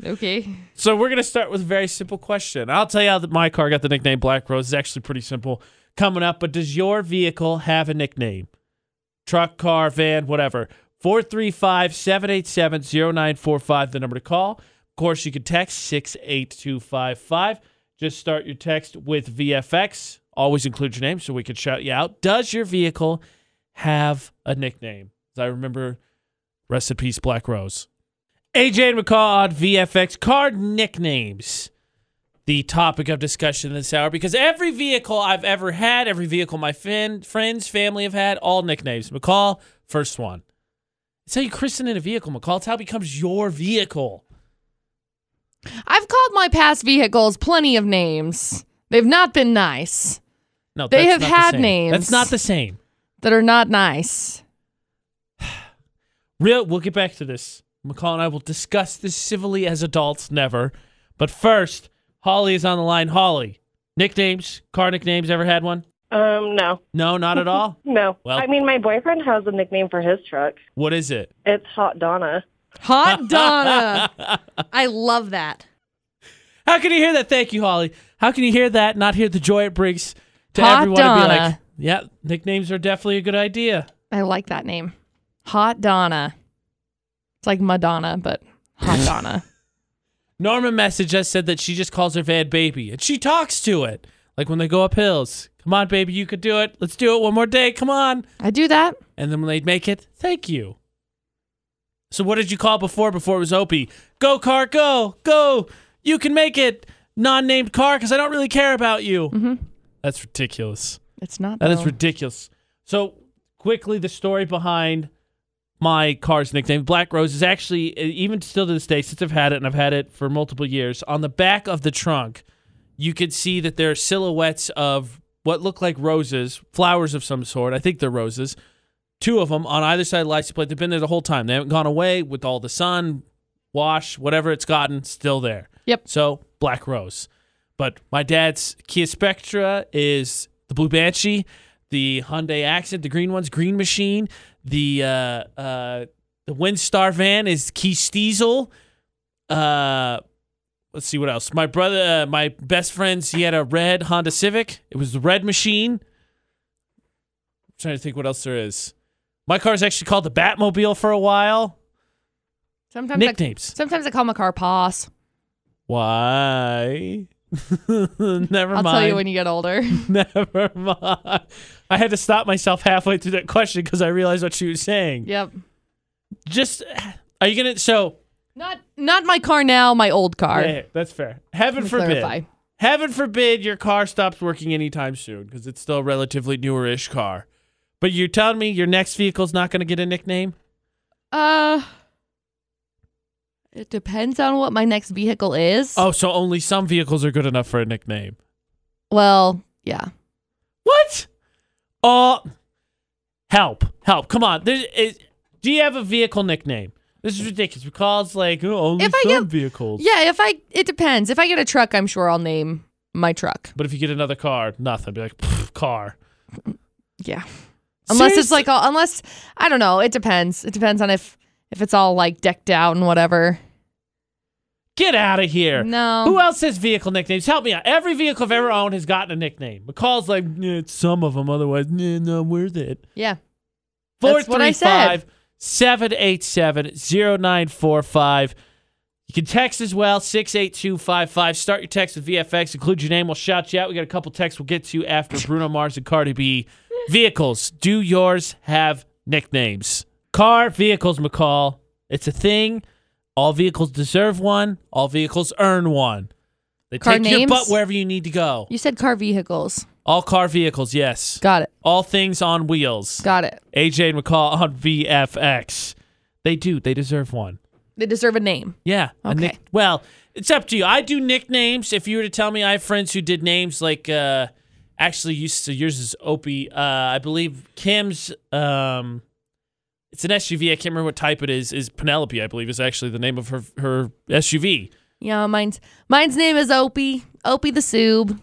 Okay. So we're gonna start with a very simple question. I'll tell you how that my car got the nickname Black Rose. It's actually pretty simple. Coming up, but does your vehicle have a nickname? Truck, car, van, whatever. 435-787-0945, the number to call. Of course, you can text 68255. Just start your text with VFX. Always include your name so we can shout you out. Does your vehicle have a nickname? As I remember, rest in peace, Black Rose. AJ and McCall on VFX card nicknames. The topic of discussion this hour because every vehicle I've ever had, every vehicle my fin- friends, family have had, all nicknames. McCall, first one. It's how you christen in a vehicle, McCall. It's how it becomes your vehicle. I've called my past vehicles plenty of names. They've not been nice, No, They that's have not the had same. names. That's not the same. that are not nice. [SIGHS] Real, we'll get back to this. McCall and I will discuss this civilly as adults, never. But first, Holly is on the line. Holly, nicknames, car nicknames. Ever had one? Um, no, No, not at all. [LAUGHS] no. Well- I mean, my boyfriend has a nickname for his truck. What is it? It's Hot Donna. Hot [LAUGHS] Donna. I love that. How can you hear that? Thank you, Holly. How can you hear that? Not hear the joy it brings to Hot everyone to be like, Donna. yeah, nicknames are definitely a good idea. I like that name. Hot Donna. It's like Madonna, but Hot [LAUGHS] Donna. Norma message us said that she just calls her van baby, and she talks to it like when they go up hills. Come on, baby, you could do it. Let's do it one more day. Come on. I do that. And then when they'd make it, thank you. So what did you call before? Before it was Opie. Go car, go, go. You can make it. Non-named car because I don't really care about you. Mhm. That's ridiculous. It's not. That is though. ridiculous. So quickly, the story behind my car's nickname, Black Rose, is actually uh, even still to this day, since I've had it and I've had it for multiple years. On the back of the trunk, you could see that there are silhouettes of what look like roses, flowers of some sort. I think they're roses. Two of them on either side of the license plate. They've been there the whole time. They haven't gone away with all the sun, wash, whatever it's gotten, still there. Yep. So Black Rose. But my dad's Kia Spectra is the Blue Banshee, the Hyundai Accent, the green one's Green Machine, the uh, uh, the Windstar van is Key Stiesel. Uh, let's see what else. My brother, uh, my best friend's, he had a red Honda Civic. It was the Red Machine. I'm trying to think what else there is. My car's actually called the Batmobile for a while. Sometimes I, Nicknames. sometimes I call my car Paws. Why? [LAUGHS] Never I'll mind. tell you when you get older. [LAUGHS] Never mind. I had to stop myself halfway through that question because I realized what she was saying. yep. Just, are you gonna? So, Not not my car now, my old car. yeah, that's fair. Heaven forbid. clarify. Heaven forbid your car stops working anytime soon because it's still a relatively newer-ish car. But you're telling me your next vehicle's not gonna get a nickname? Uh it depends on what my next vehicle is. Oh, so only some vehicles are good enough for a nickname. Well, yeah. What? Oh, help, help! Come on. There is, do you have a vehicle nickname? This is ridiculous because like oh, only If I some get- vehicles. Yeah, if I it depends. If I get a truck, I'm sure I'll name my truck. But if you get another car, nothing. Be like car. Yeah. Unless it's like all, unless I don't know, it depends. It depends on if if it's all like decked out and whatever. Get out of here. No. Who else has vehicle nicknames? Help me out. Every vehicle I've ever owned has gotten a nickname. McCall's like, "Nah, it's some of them. Otherwise, nah, not worth it. Yeah. That's what I 435 787 0945. You can text as well, 68255. Start your text with VFX. Include your name. We'll shout you out. We got a couple texts we'll get to after [LAUGHS] Bruno Mars and Cardi B. Vehicles. Do yours have nicknames? Car, vehicles, McCall. It's a thing. All vehicles deserve one. All vehicles earn one. They Car take your names? butt wherever you need to go. You said car vehicles. All car vehicles, yes. Got it. All things on wheels. Got it. AJ and McCall on VFX. They do. They deserve one. They deserve a name. Yeah. a Okay. nick- well, it's up to you. I do nicknames. If you were to tell me, I have friends who did names like, uh, actually, used to yours is Opie. Uh, I believe Kim's um, It's an SUV. I can't remember what type it is. Is Penelope, I believe, is actually the name of her her SUV. Yeah, mine's mine's name is Opie. Opie the Soob.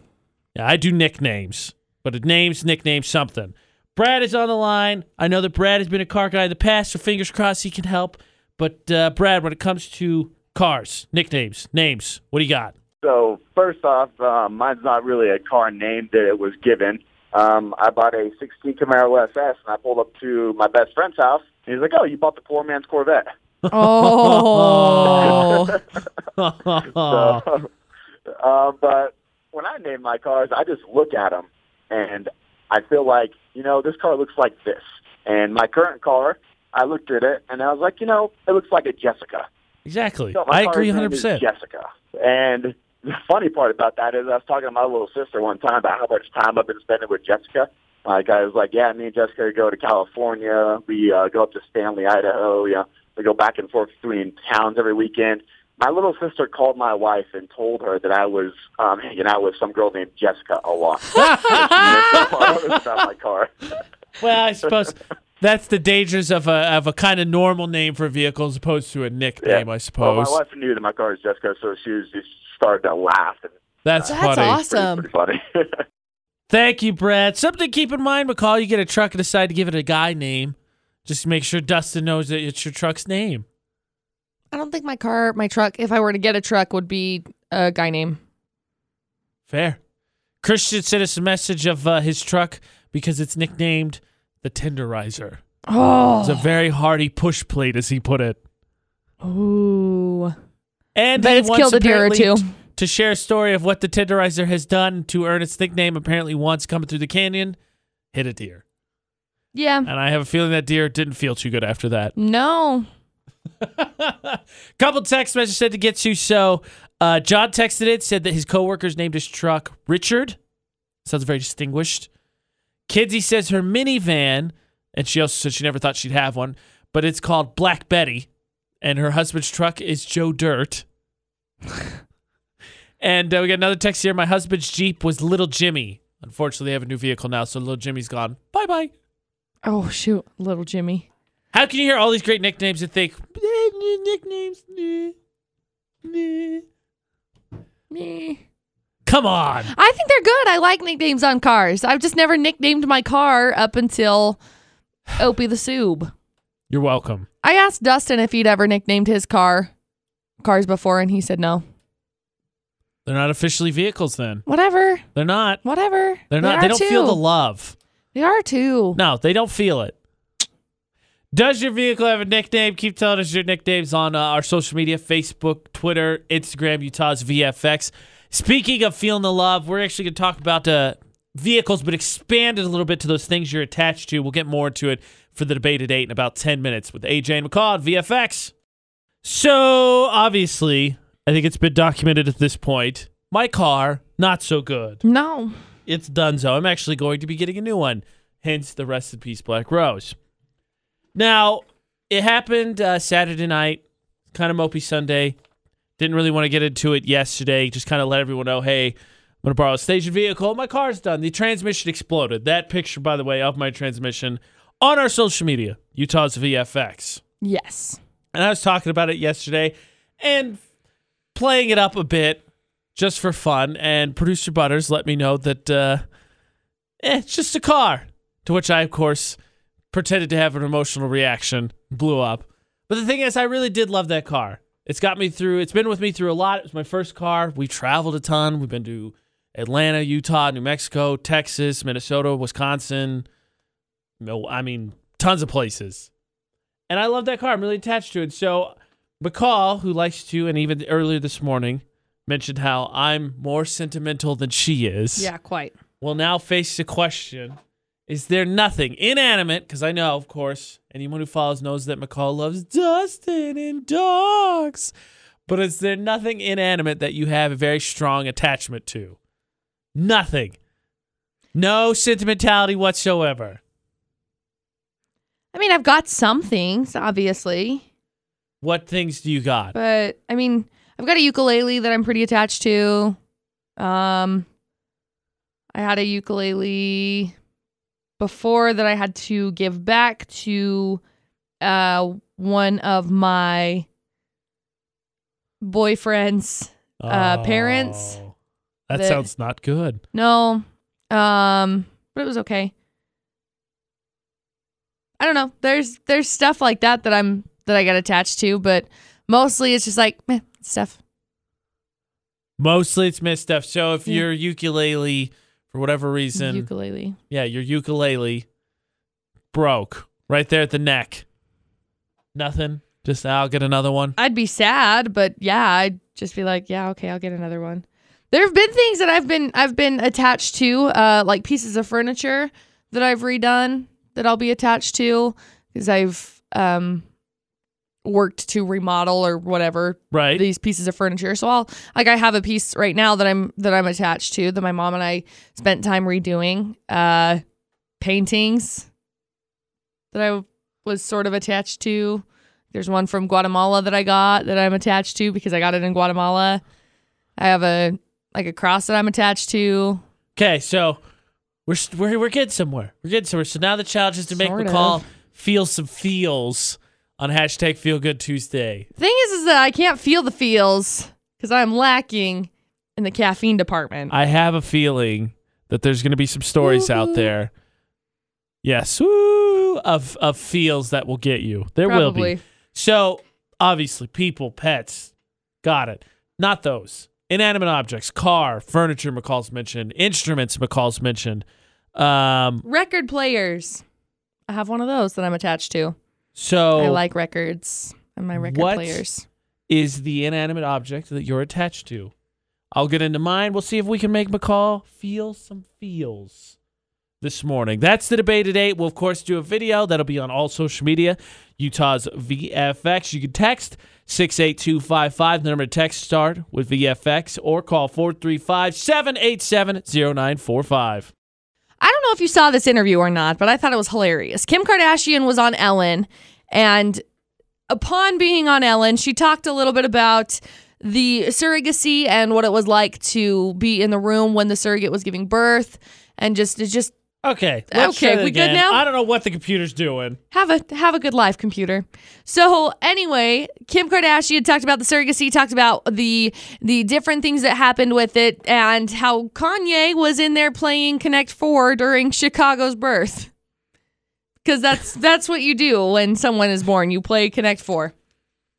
Yeah, I do nicknames, but it names, nicknames, something. Brad is on the line. I know that Brad has been a car guy in the past, so fingers crossed he can help. But uh, Brad, when it comes to cars, nicknames, names, what do you got? So first off, um, mine's not really a car name that it was given. Um, I bought a 16 Camaro SS, and I pulled up to my best friend's house. And he's like, "Oh, you bought the poor man's Corvette." Oh. [LAUGHS] So, uh, but when I name my cars, I just look at them and I feel like, you know, this car looks like this. And my current car, I looked at it and I was like, you know, it looks like a Jessica. exactly. So I agree name 100%. Jessica. And the funny part about that is I was talking to my little sister one time about how much time I've been spending with Jessica. Like I was like, yeah, me and Jessica go to California. We uh, go up to Stanley, Idaho. Yeah, we go back and forth between towns every weekend. My little sister called my wife and told her that I was um, hanging out with some girl named Jessica a lot. [LAUGHS] [LAUGHS] About my car. Well, I suppose that's the dangers of a of a kind of normal name for a vehicle as opposed to a nickname, I Well, suppose. my wife knew that my car is Jessica, so she was just started to laugh. And that's That's funny. awesome. pretty, pretty funny. [LAUGHS] Thank you, Brad. Something to keep in mind, McCall. You get a truck and decide to give it a guy name. Just make sure Dustin knows that it's your truck's name. I don't think my car, my truck, if I were to get a truck, would be a guy name. Fair. Christian sent us a message of uh, his truck because it's nicknamed the Tenderizer. Oh. It's a very hardy push plate, as he put it. Ooh. And he it's killed a deer or two. To share a story of what the Tenderizer has done to earn its nickname, apparently once coming through the canyon, hit a deer. Yeah. And I have a feeling that deer didn't feel too good after that. [LAUGHS] No. Couple text messages said to get to. So uh, John texted it, said that his coworkers named his truck Richard. Sounds very distinguished. Kidsy says her minivan, and she also said she never thought she'd have one, but it's called Black Betty, and her husband's truck is Joe Dirt. [LAUGHS] and uh, we got another text here. My husband's Jeep was Little Jimmy. Unfortunately, they have a new vehicle now, so Little Jimmy's gone. Bye bye. Oh, shoot. Little Jimmy. How can you hear all these great nicknames and think, "Eh, nicknames? Nah." Meh. Come on. I think they're good. I like nicknames on cars. I've just never nicknamed my car up until Opie the Soob. You're welcome. I asked Dustin if he'd ever nicknamed his car cars before, and he said no. They're not officially vehicles then. Whatever. They're not. Whatever. They're not. They, are don't too. feel the love. They are too. No, they don't feel it. Does your vehicle have a nickname? Keep telling us your nicknames on uh, our social media Facebook, Twitter, Instagram, Utah's VFX. Speaking of feeling the love, we're actually going to talk about uh, vehicles, but expand it a little bit to those things you're attached to. We'll get more into it for the debate at 8 in about 10 minutes with AJ and McCall at VFX. So, obviously, I think it's been documented at this point. My car, not so good No. it's done so. I'm actually going to be getting a new one. Hence the rest in peace, Black Rose. Now, it happened uh, Saturday night, kind of mopey Sunday. Didn't really want to get into it yesterday. Just kind of let everyone know, hey, I'm going to borrow a station vehicle. My car's done. The transmission exploded. That picture, by the way, of my transmission on our social media, Utah's VFX. Yes. And I was talking about it yesterday and playing it up a bit just for fun. And producer Butters let me know that uh, eh, it's just a car. To which I, of course, pretended to have an emotional reaction, blew up. But the thing is, I really did love that car. It's got me through, it's been with me through a lot. It was my first car. We've traveled a ton. We've been to Atlanta, Utah, New Mexico, Texas, Minnesota, Wisconsin. I mean, tons of places. And I love that car. I'm really attached to it. So McCall, who likes to, and even earlier this morning, mentioned how I'm more sentimental than she is. Yeah, quite. Will now face the question Is there nothing inanimate? Because I know, of course, anyone who follows knows that McCall loves Dustin and dogs. But is there nothing inanimate that you have a very strong attachment to? Nothing. No sentimentality whatsoever. I mean, I've got some things, obviously, What things do you got? but I mean, I've got a ukulele that I'm pretty attached to. Um, I had a ukulele before that I had to give back to uh, one of my boyfriend's Uh, parents, Oh, That sounds not good. No. Um, but it was okay. I don't know. There's there's stuff like that that I'm that I got attached to, but mostly it's just like meh, stuff. Mostly it's missed stuff. So if your ukulele, for whatever reason, Ukulele. yeah, your ukulele broke right there at the neck. Nothing. Just I'll get another one. I'd be sad, but yeah, I'd just be like, yeah, okay, I'll get another one. There have been things that I've been I've been attached to, uh, like pieces of furniture that I've redone that I'll be attached to because I've um worked to remodel or whatever Right. these pieces of furniture. So I'll like I have a piece right now that I'm that I'm attached to that my mom and I spent time redoing. Uh paintings that I was sort of attached to. There's one from Guatemala that I got that I'm attached to because I got it in Guatemala. I have a like a cross that I'm attached to. Okay, so we're we're we're getting somewhere. We're getting somewhere. So now the challenge is to make Sort McCall of. feel some feels on hashtag Feel Good Tuesday. Thing is, is that I can't feel the feels because I'm lacking in the caffeine department. I have a feeling that there's going to be some stories out there. Yes, woo, of of feels that will get you. There will be. So obviously, people, pets, got it. Not those inanimate objects, car, furniture. McCall's mentioned instruments. McCall's mentioned. Um, Record players. I have one of those that I'm attached to. So I like records and my record what players. is the inanimate object that you're attached to. I'll get into mine. We'll see if we can make McCall feel some feels this morning. That's the debate today. We'll, of course, do a video that'll be on all social media. Utah's VFX. You can text 68255. The number to text start with VFX or call 435 787 0945. I don't know if you saw this interview or not, but I thought it was hilarious. Kim Kardashian was on Ellen, and upon being on Ellen, she talked a little bit about the surrogacy and what it was like to be in the room when the surrogate was giving birth, and just just Okay. Okay, we good now? I don't know what the computer's doing. have a have a good life, computer. So anyway, Kim Kardashian talked about the surrogacy, talked about the the different things that happened with it, and how Kanye was in there playing Connect Four during Chicago's birth. Because that's that's what you do when someone is born. You play Connect Four.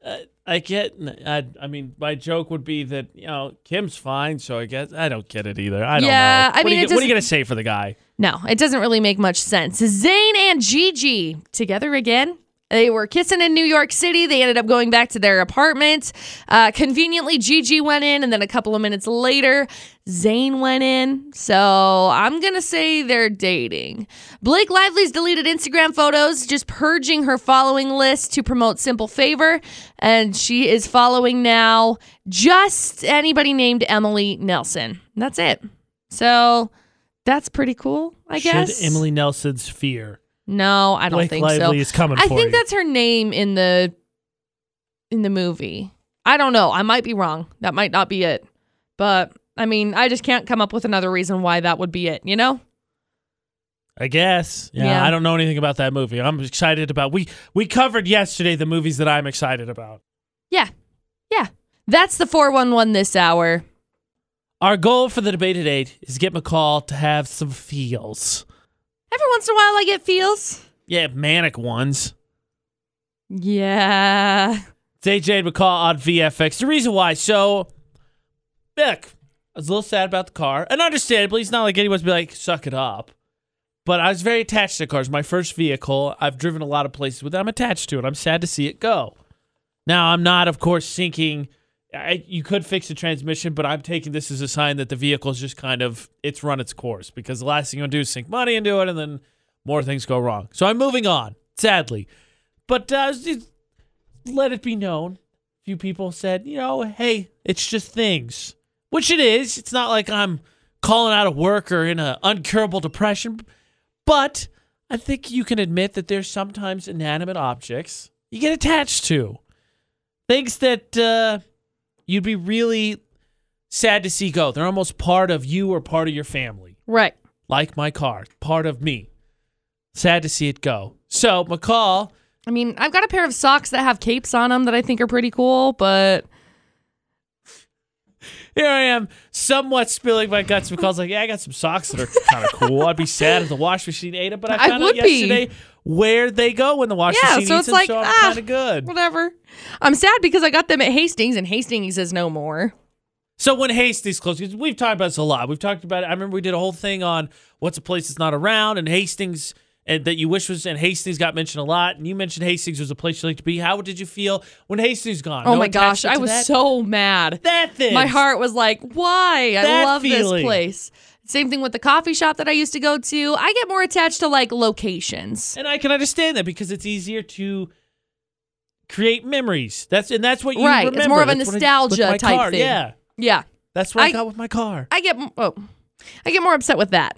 Uh, I get. I, I mean, my joke would be that you know Kim's fine, so I guess I don't get it either. I don't Yeah, know. I What mean, are you, what are you gonna say for the guy? No, it doesn't really make much sense. Zayn and Gigi together again. They were kissing in New York City. They ended up going back to their apartment. Uh, conveniently, Gigi went in, and then a couple of minutes later, Zayn went in. So I'm going to say they're dating. Blake Lively's deleted Instagram photos, just purging her following list to promote Simple Favor. And she is following now just anybody named Emily Nelson. That's it. So that's pretty cool, I guess. Should Emily Nelson's fear? No, I don't Blake think Lively so. is coming I for think you. that's her name in the in the movie. I don't know. I might be wrong. That might not be it. But I mean, I just can't come up with another reason why that would be it, you know? I guess. Yeah, Yeah. I don't know anything about that movie. I'm excited about. We we covered yesterday the movies that I'm excited about. Yeah. Yeah. That's the 411 this hour. Our goal for the debate at eight is get McCall to have some feels. Every once in a while I get feels. Yeah, manic ones. Yeah. It's AJ McCall on VFX. The reason why, so, look, I was a little sad about the car, and understandably, it's not like anyone's be like, suck it up. But I was very attached to the cars. My first vehicle, I've driven a lot of places with it. I'm attached to it. I'm sad to see it go. Now, I'm not, of course, sinking. I, you could fix the transmission, but I'm taking this as a sign that the vehicle's just kind of, it's run its course because the last thing you want to do is sink money into it, and then more things go wrong. So I'm moving on, sadly. But uh, let it be known. A few people said, you know, hey, it's just things, which it is. It's not like I'm calling out of work or in an uncurable depression. But I think you can admit that there's sometimes inanimate objects you get attached to. Things that uh, you'd be really sad to see go. They're almost part of you or part of your family Right. like my car, part of me. Sad to see it go. So, McCall, I mean, I've got a pair of socks that have capes on them that I think are pretty cool, but Here I am, somewhat spilling my guts. McCall's like, yeah, I got some socks that are kind of cool. I'd be sad if the wash machine ate them, but I [LAUGHS] I found out yesterday be. Where they go when the wash Yeah, machine so it's like, I'm ah, kind of good. whatever. I'm sad because I got them at Hastings and Hastings says no more. So when Hastings closed, 'cause we've talked about this a lot. We've talked about it. I remember we did a whole thing on what's a place that's not around, and Hastings, and that you wish was, and Hastings got mentioned a lot. And you mentioned Hastings was a place you like to be. How did you feel when Hastings gone? Oh No my gosh, I was that? so mad. that thing. My heart was like, why? I That love feeling. this place. Same thing with the coffee shop that I used to go to. I get more attached to like locations. and I can understand that because it's easier to create memories. That's and that's what you Right, it's more of a That's what I- nostalgia type car. thing. Yeah, Yeah. that's what I, I- got with my car. I get oh, I get more upset with that.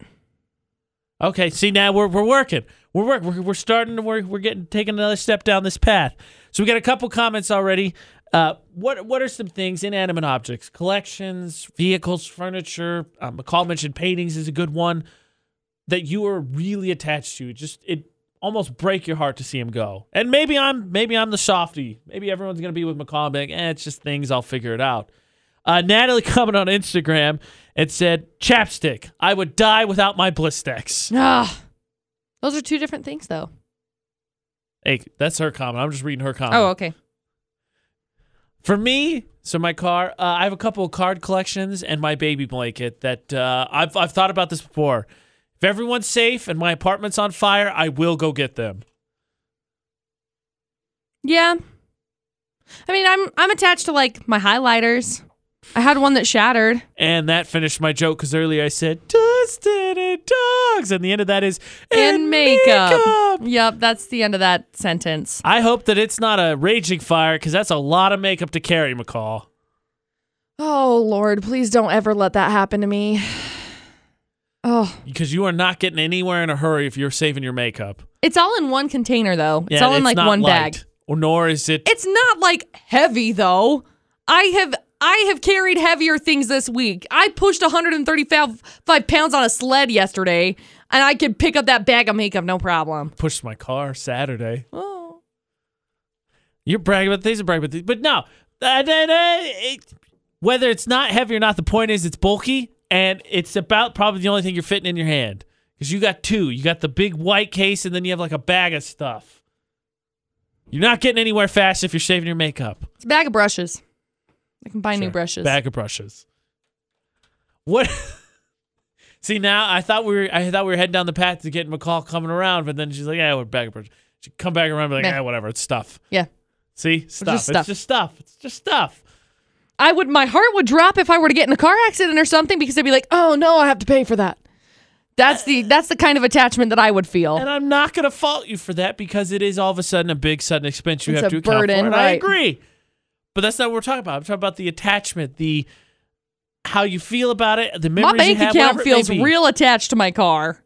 Okay, see now we're we're working. We're work. We're, we're starting to work. We're getting taking another step down this path. So we got a couple comments already. Uh, what what are some things? Inanimate objects, collections, vehicles, furniture. Um, McCall mentioned paintings is a good one that you are really attached to. It just it almost break your heart to see him go. And maybe I'm maybe I'm the softy. Maybe everyone's gonna be with McCall and be like, eh, it's just things. I'll figure it out. Uh, Natalie [LAUGHS] commented on Instagram and said, "Chapstick. I would die without my Blistex." Ah. Those are two different things though. Hey, that's her comment. I'm just reading her comment. Oh, okay. For me, so my car, uh, I have a couple of card collections and my baby blanket that uh, I've I've thought about this before. If everyone's safe and my apartment's on fire, I will go get them. Yeah. I mean, I'm I'm attached to like my highlighters. I had one that shattered. And that finished my joke because earlier I said Dustin and dogs, and the end of that is And makeup. Yep, that's the end of that sentence. I hope that it's not a raging fire because that's a lot of makeup to carry, McCall. Oh Lord, please don't ever let that happen to me. [SIGHS] Oh, Because you are not getting anywhere in a hurry if you're saving your makeup. it's all in one container though. It's Yeah, all in like not one bag. light, Or nor is it It's not like heavy though. I have I have carried heavier things this week. I pushed 135 pounds on a sled yesterday, and I could pick up that bag of makeup no problem. pushed my car Saturday. Oh. You're bragging about these and bragging about these, but no. Uh, whether it's not heavy or not, the point is it's bulky and it's about probably the only thing you're fitting in your hand because you got two. You got the big white case and then you have like a bag of stuff. You're not getting anywhere fast if you're shaving your makeup. It's a bag of brushes. I can buy new brushes. Bag of brushes. What? [LAUGHS] See now, I thought we were I thought we were heading down the path to getting McCall coming around, but then she's like, "Yeah, we're bag of brushes." She come back around, and be like. "Yeah, whatever, it's stuff." Yeah. See, stuff. just stuff. It's just stuff. It's just stuff. I would my heart would drop if I were to get in a car accident or something because I'd be like, "Oh no, I have to pay for that." That's the uh, that's the kind of attachment that I would feel. And I'm not going to fault you for that because it is all of a sudden a big sudden expense you It's have to account burden, for. And I agree. But that's not what we're talking about. I'm talking about the attachment, the how you feel about it, the my memories you bank have, account feels real attached to my car.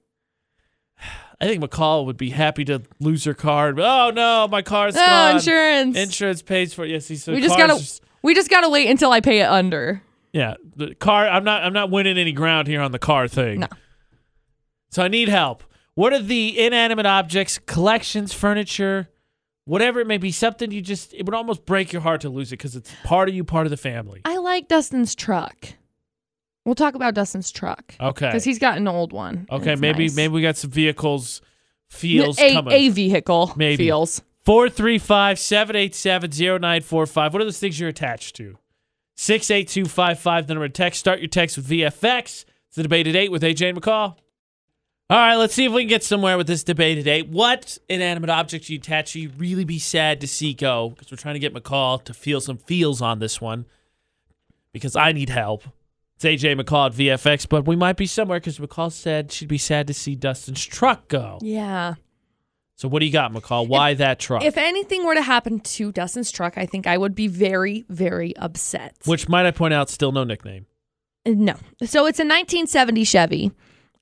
I think McCall would be happy to lose her car. and Oh no, my car's Oh, gone. insurance. Insurance pays for it. Yes, see, so we just gotta just- we just gotta wait until I pay it under. yeah, the car. I'm not. I'm not winning any ground here on the car thing. No. So I need help. What are the inanimate objects, collections, furniture, whatever it may be? Something you just it would almost break your heart to lose it because it's part of you, part of the family. I like Dustin's truck. We'll talk about Dustin's truck Okay. because he's got an old one. Okay. Maybe nice. maybe we got some vehicles feels a, coming. a vehicle Maybe. feels. 435 787 0945. What are those things you're attached to? 68255, the number to text. Start your text with VFX. It's the debate at 8 with AJ McCall. All right, let's see if we can get somewhere with this debate today. What inanimate object you attach you really be sad to see go? Because we're trying to get McCall to feel some feels on this one. Because I need help. It's AJ McCall at VFX, but we might be somewhere because McCall said she'd be sad to see Dustin's truck go. Yeah. So what do you got, McCall? Why that truck? If anything were to happen to Dustin's truck, I think I would be very, very upset. Which might I point out, still no nickname. No. So it's a 1970 Chevy,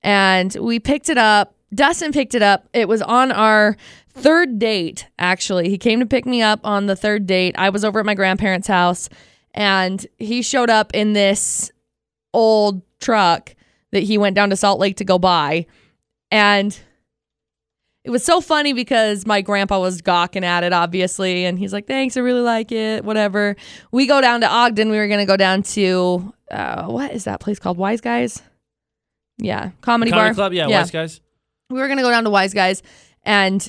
and we picked it up. Dustin picked it up. It was on our third date, actually. He came to pick me up on the third date. I was over at my grandparents' house, and he showed up in this old truck that he went down to Salt Lake to go buy. And it was so funny because my grandpa was gawking at it, obviously, and he's like, "Thanks, I really like it." Whatever. We go down to Ogden. We were gonna go down to uh, what is that place called? Wise Guys. Yeah, comedy, Comedy bar. Club, yeah, wise guys. we were going to go down to Wise Guys. And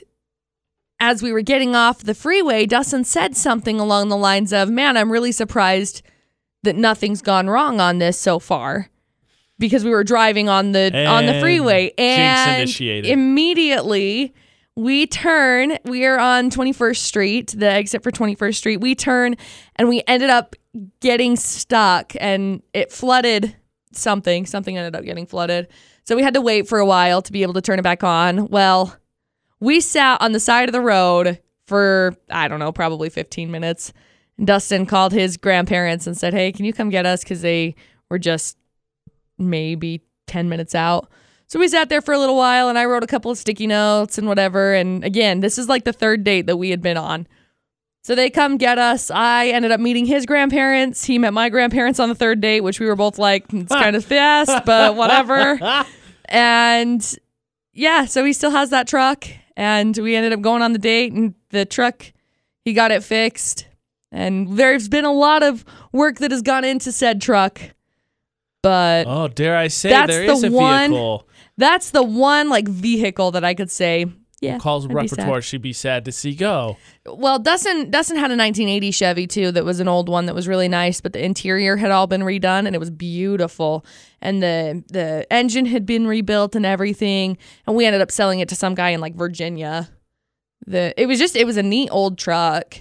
as we were getting off the freeway, Dustin said something along the lines of, Man, I'm really surprised that nothing's gone wrong on this so far. Because we were driving on the on the And freeway jinx and initiated. immediately we turn we are on 21st street the exit for 21st street we turn and we ended up getting stuck and it flooded something something ended up getting flooded. So we had to wait for a while to be able to turn it back on. Well we sat on the side of the road for i don't know probably 15 minutes. Dustin called his grandparents and said hey can you come get us? Because they were just maybe 10 minutes out. So we sat there for a little while and I wrote a couple of sticky notes and whatever. And again, this is like the third date that we had been on. So they come get us. I ended up meeting his grandparents. He met my grandparents on the third date, which we were both like, it's kind of fast, but whatever. [LAUGHS] And yeah, so he still has that truck. And we ended up going on the date and the truck, he got it fixed. And there's been a lot of work that has gone into said truck. But Oh, dare I say That's there the is a one- vehicle. that's the one like vehicle that I could say, yeah. Calls I'd be repertoire she'd be sad to see go. Well, Dustin Dustin had a 1980 Chevy too that was an old one that was really nice, but the interior had all been redone and it was beautiful. And the the engine had been rebuilt and everything. And we ended up selling it to some guy in like Virginia. The it was just it was a neat old truck.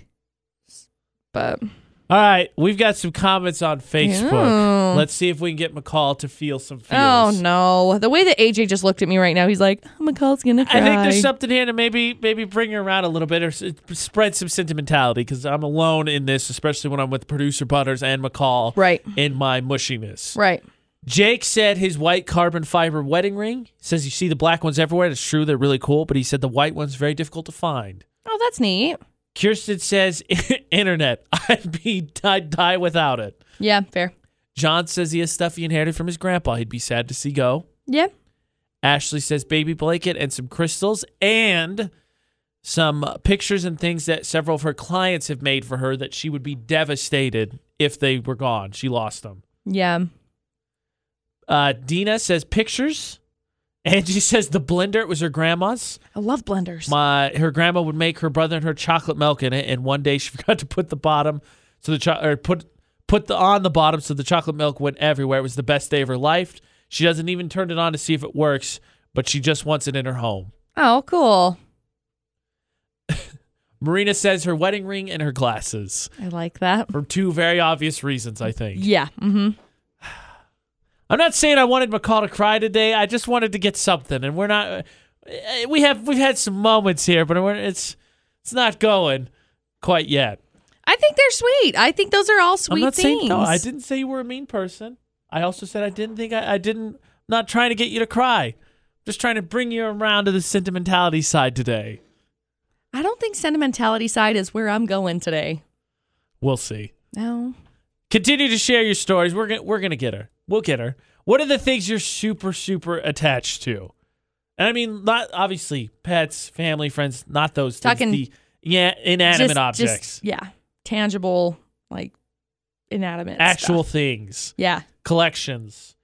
But All right, we've got some comments on Facebook. Let's see if we can get McCall to feel some feels. oh no, the way that AJ just looked at me right now, he's like, oh, McCall's gonna cry. I think there's something here to maybe maybe bring her around a little bit or s- spread some sentimentality because I'm alone in this, especially when I'm with producer Butters and McCall right, in my mushiness. right. Jake said his white carbon fiber wedding ring. Says you see the black ones everywhere. It's true, they're really cool, but he said the white one's very difficult to find. Oh, that's neat. Kirsten says [LAUGHS] internet. I'd be I'd die without it. Yeah, fair. John says he has stuff he inherited from his grandpa. He'd be sad to see go. Yeah. Ashley says baby blanket and some crystals and some pictures and things that several of her clients have made for her that she would be devastated if they were gone. She lost them. Yeah. Uh, Dina says pictures. Angie says the blender it was her grandma's. I love blenders. My her grandma would make her brother and her chocolate milk in it, and one day she [LAUGHS] forgot to put the bottom, so the cho- or put put the on the bottom, so the chocolate milk went everywhere. It was the best day of her life. She doesn't even turn it on to see if it works, but she just wants it in her home. oh, cool. [LAUGHS] Marina says her wedding ring and her glasses I like that. for two very obvious reasons. I think. Yeah. Mm-hmm. I'm not saying I wanted McCall to cry today. I just wanted to get something, and we're not. uh, We have we've had some moments here, but we're, it's it's not going quite yet. I think they're sweet. I think those are all sweet I'm not things. saying no. I didn't say you were a mean person. I also said I didn't think I, I didn't. Not trying to get you to cry. Just trying to bring you around to the sentimentality side today. I don't think sentimentality side is where I'm going today. We'll see. No. Continue to share your stories. We're gonna we're gonna get her. We'll get her. What are the things you're super super attached to? And I mean, not obviously pets, family, friends, not those things. Talking- the yeah, inanimate Just- objects, just- yeah. Tangible, like inanimate. actual stuff. things, Yeah. collections,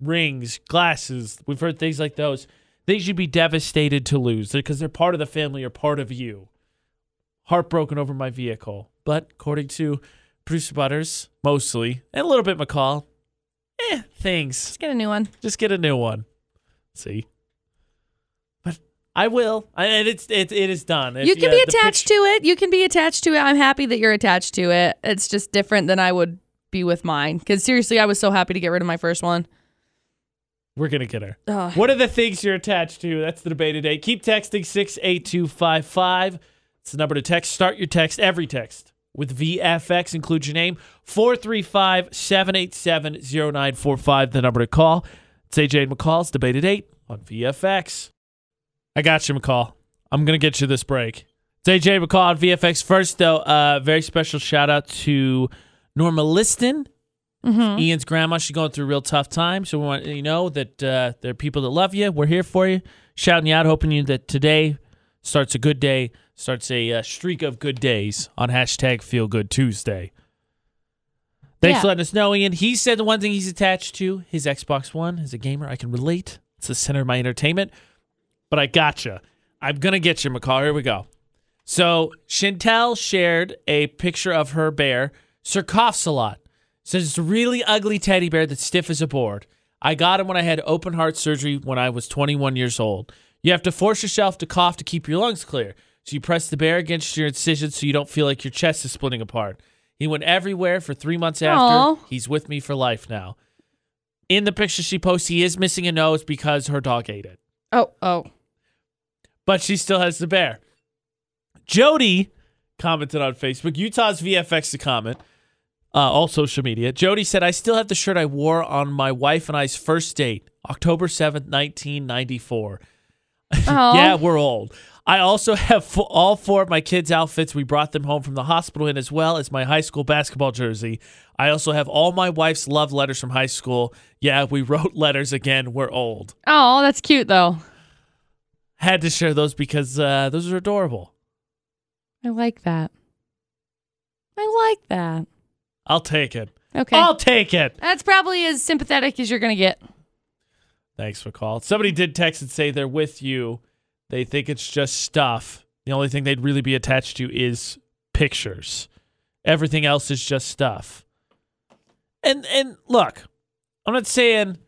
rings, glasses. We've heard things like those. Things you'd be devastated to lose because they're part of the family or part of you. Heartbroken over my vehicle, but according to producer Butters, mostly and a little bit McCall, eh, things. Let's get a new one. Just get a new one. See. But I will, I- and it's it, it is done. If you can be attached pitch- to it. You can be attached to it. I'm happy that you're attached to it. It's just different than I would be with mine. Because seriously, I was so happy to get rid of my first one. We're gonna get her. What are the things you're attached to? That's the debate today. Keep texting six eight two five five. It's the number to text. Start your text, every text with VFX. Include your name. 435 787 0945. The number to call. It's AJ and McCall's debate at 8 on VFX. I got you, McCall. I'm going to get you this break. It's AJ McCall on VFX. First, though, uh, very special shout out to Norma Liston. Mm-hmm. Ian's grandma, she's going through a real tough time. So we want you know that uh, there are people that love you. We're here for you, shouting you out, hoping you that today starts a good day, starts a uh, streak of good days on hashtag Feel Good Tuesday. Thanks Yeah. for letting us know, Ian. He said the one thing he's attached to his Xbox One as a gamer. I can relate. It's the center of my entertainment. But I gotcha. I'm gonna get you, McCall. Here we go. So Chantel shared a picture of her bear. Sir coughs a lot. Says it's a really ugly teddy bear that's stiff as a board. I got him when I had open heart surgery when I was 21 years old. You have to force yourself to cough to keep your lungs clear. So you press the bear against your incision so you don't feel like your chest is splitting apart. He went everywhere for three months after. Aw. He's with me for life now. In the picture she posts, he is missing a nose because her dog ate it Oh, oh. but she still has the bear. Jody commented on Facebook. Utah's VFX to comment. Uh, all social media. Jody said, I still have the shirt I wore on my wife and I's first date, October 7th, 1994. Oh. [LAUGHS] yeah, we're old. I also [LAUGHS] have all four of my kids' outfits. We brought them home from the hospital in as well as my high school basketball jersey. I also have all my wife's love letters from high school. Yeah, we [LAUGHS] wrote letters again. We're old. Oh, that's cute though. Had to share those because uh, those are adorable. I like that. I like that. I'll take it. Okay. I'll take it. That's probably as sympathetic as you're going to get. Thanks for call. Somebody did text and say they're with you. They think it's just stuff. The only thing they'd really be attached to is pictures. Everything else is just stuff. And and look, I'm not saying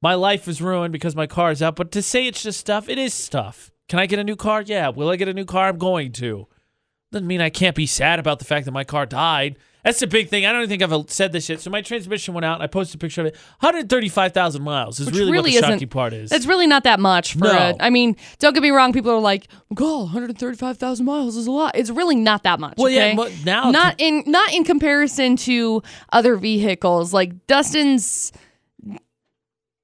my life is ruined because my car is out, but to say it's just stuff, it is stuff. Can I get a new car? Yeah. Will I get a new car? I'm going to. Doesn't mean I can't be sad about the fact that my car died. That's the big thing. I don't even think I've said this yet. So my transmission went out. And I posted a picture of it. 135,000 miles is Which really, really what the shocking part is. That's really not that much for No. a, I mean, don't get me wrong, people are like, "God, 135,000 miles is a lot." It's really not that much, Well, yeah, okay? mo- now- not in not in comparison to other vehicles. Like Dustin's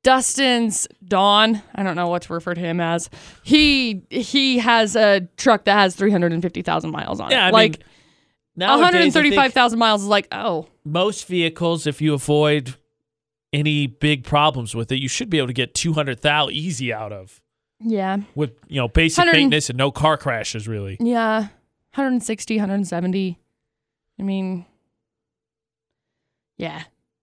Dustin's Dawn, I don't know what to refer to him as. He he has a truck that has 350,000 miles on yeah, I it. like mean, nowadays, 135,000 miles is like, "Oh, most vehicles, if you avoid any big problems with it, you should be able to get 200,000 easy out of yeah. with, you know, basic maintenance and no car crashes, really. Yeah, 160, 170. I mean, yeah,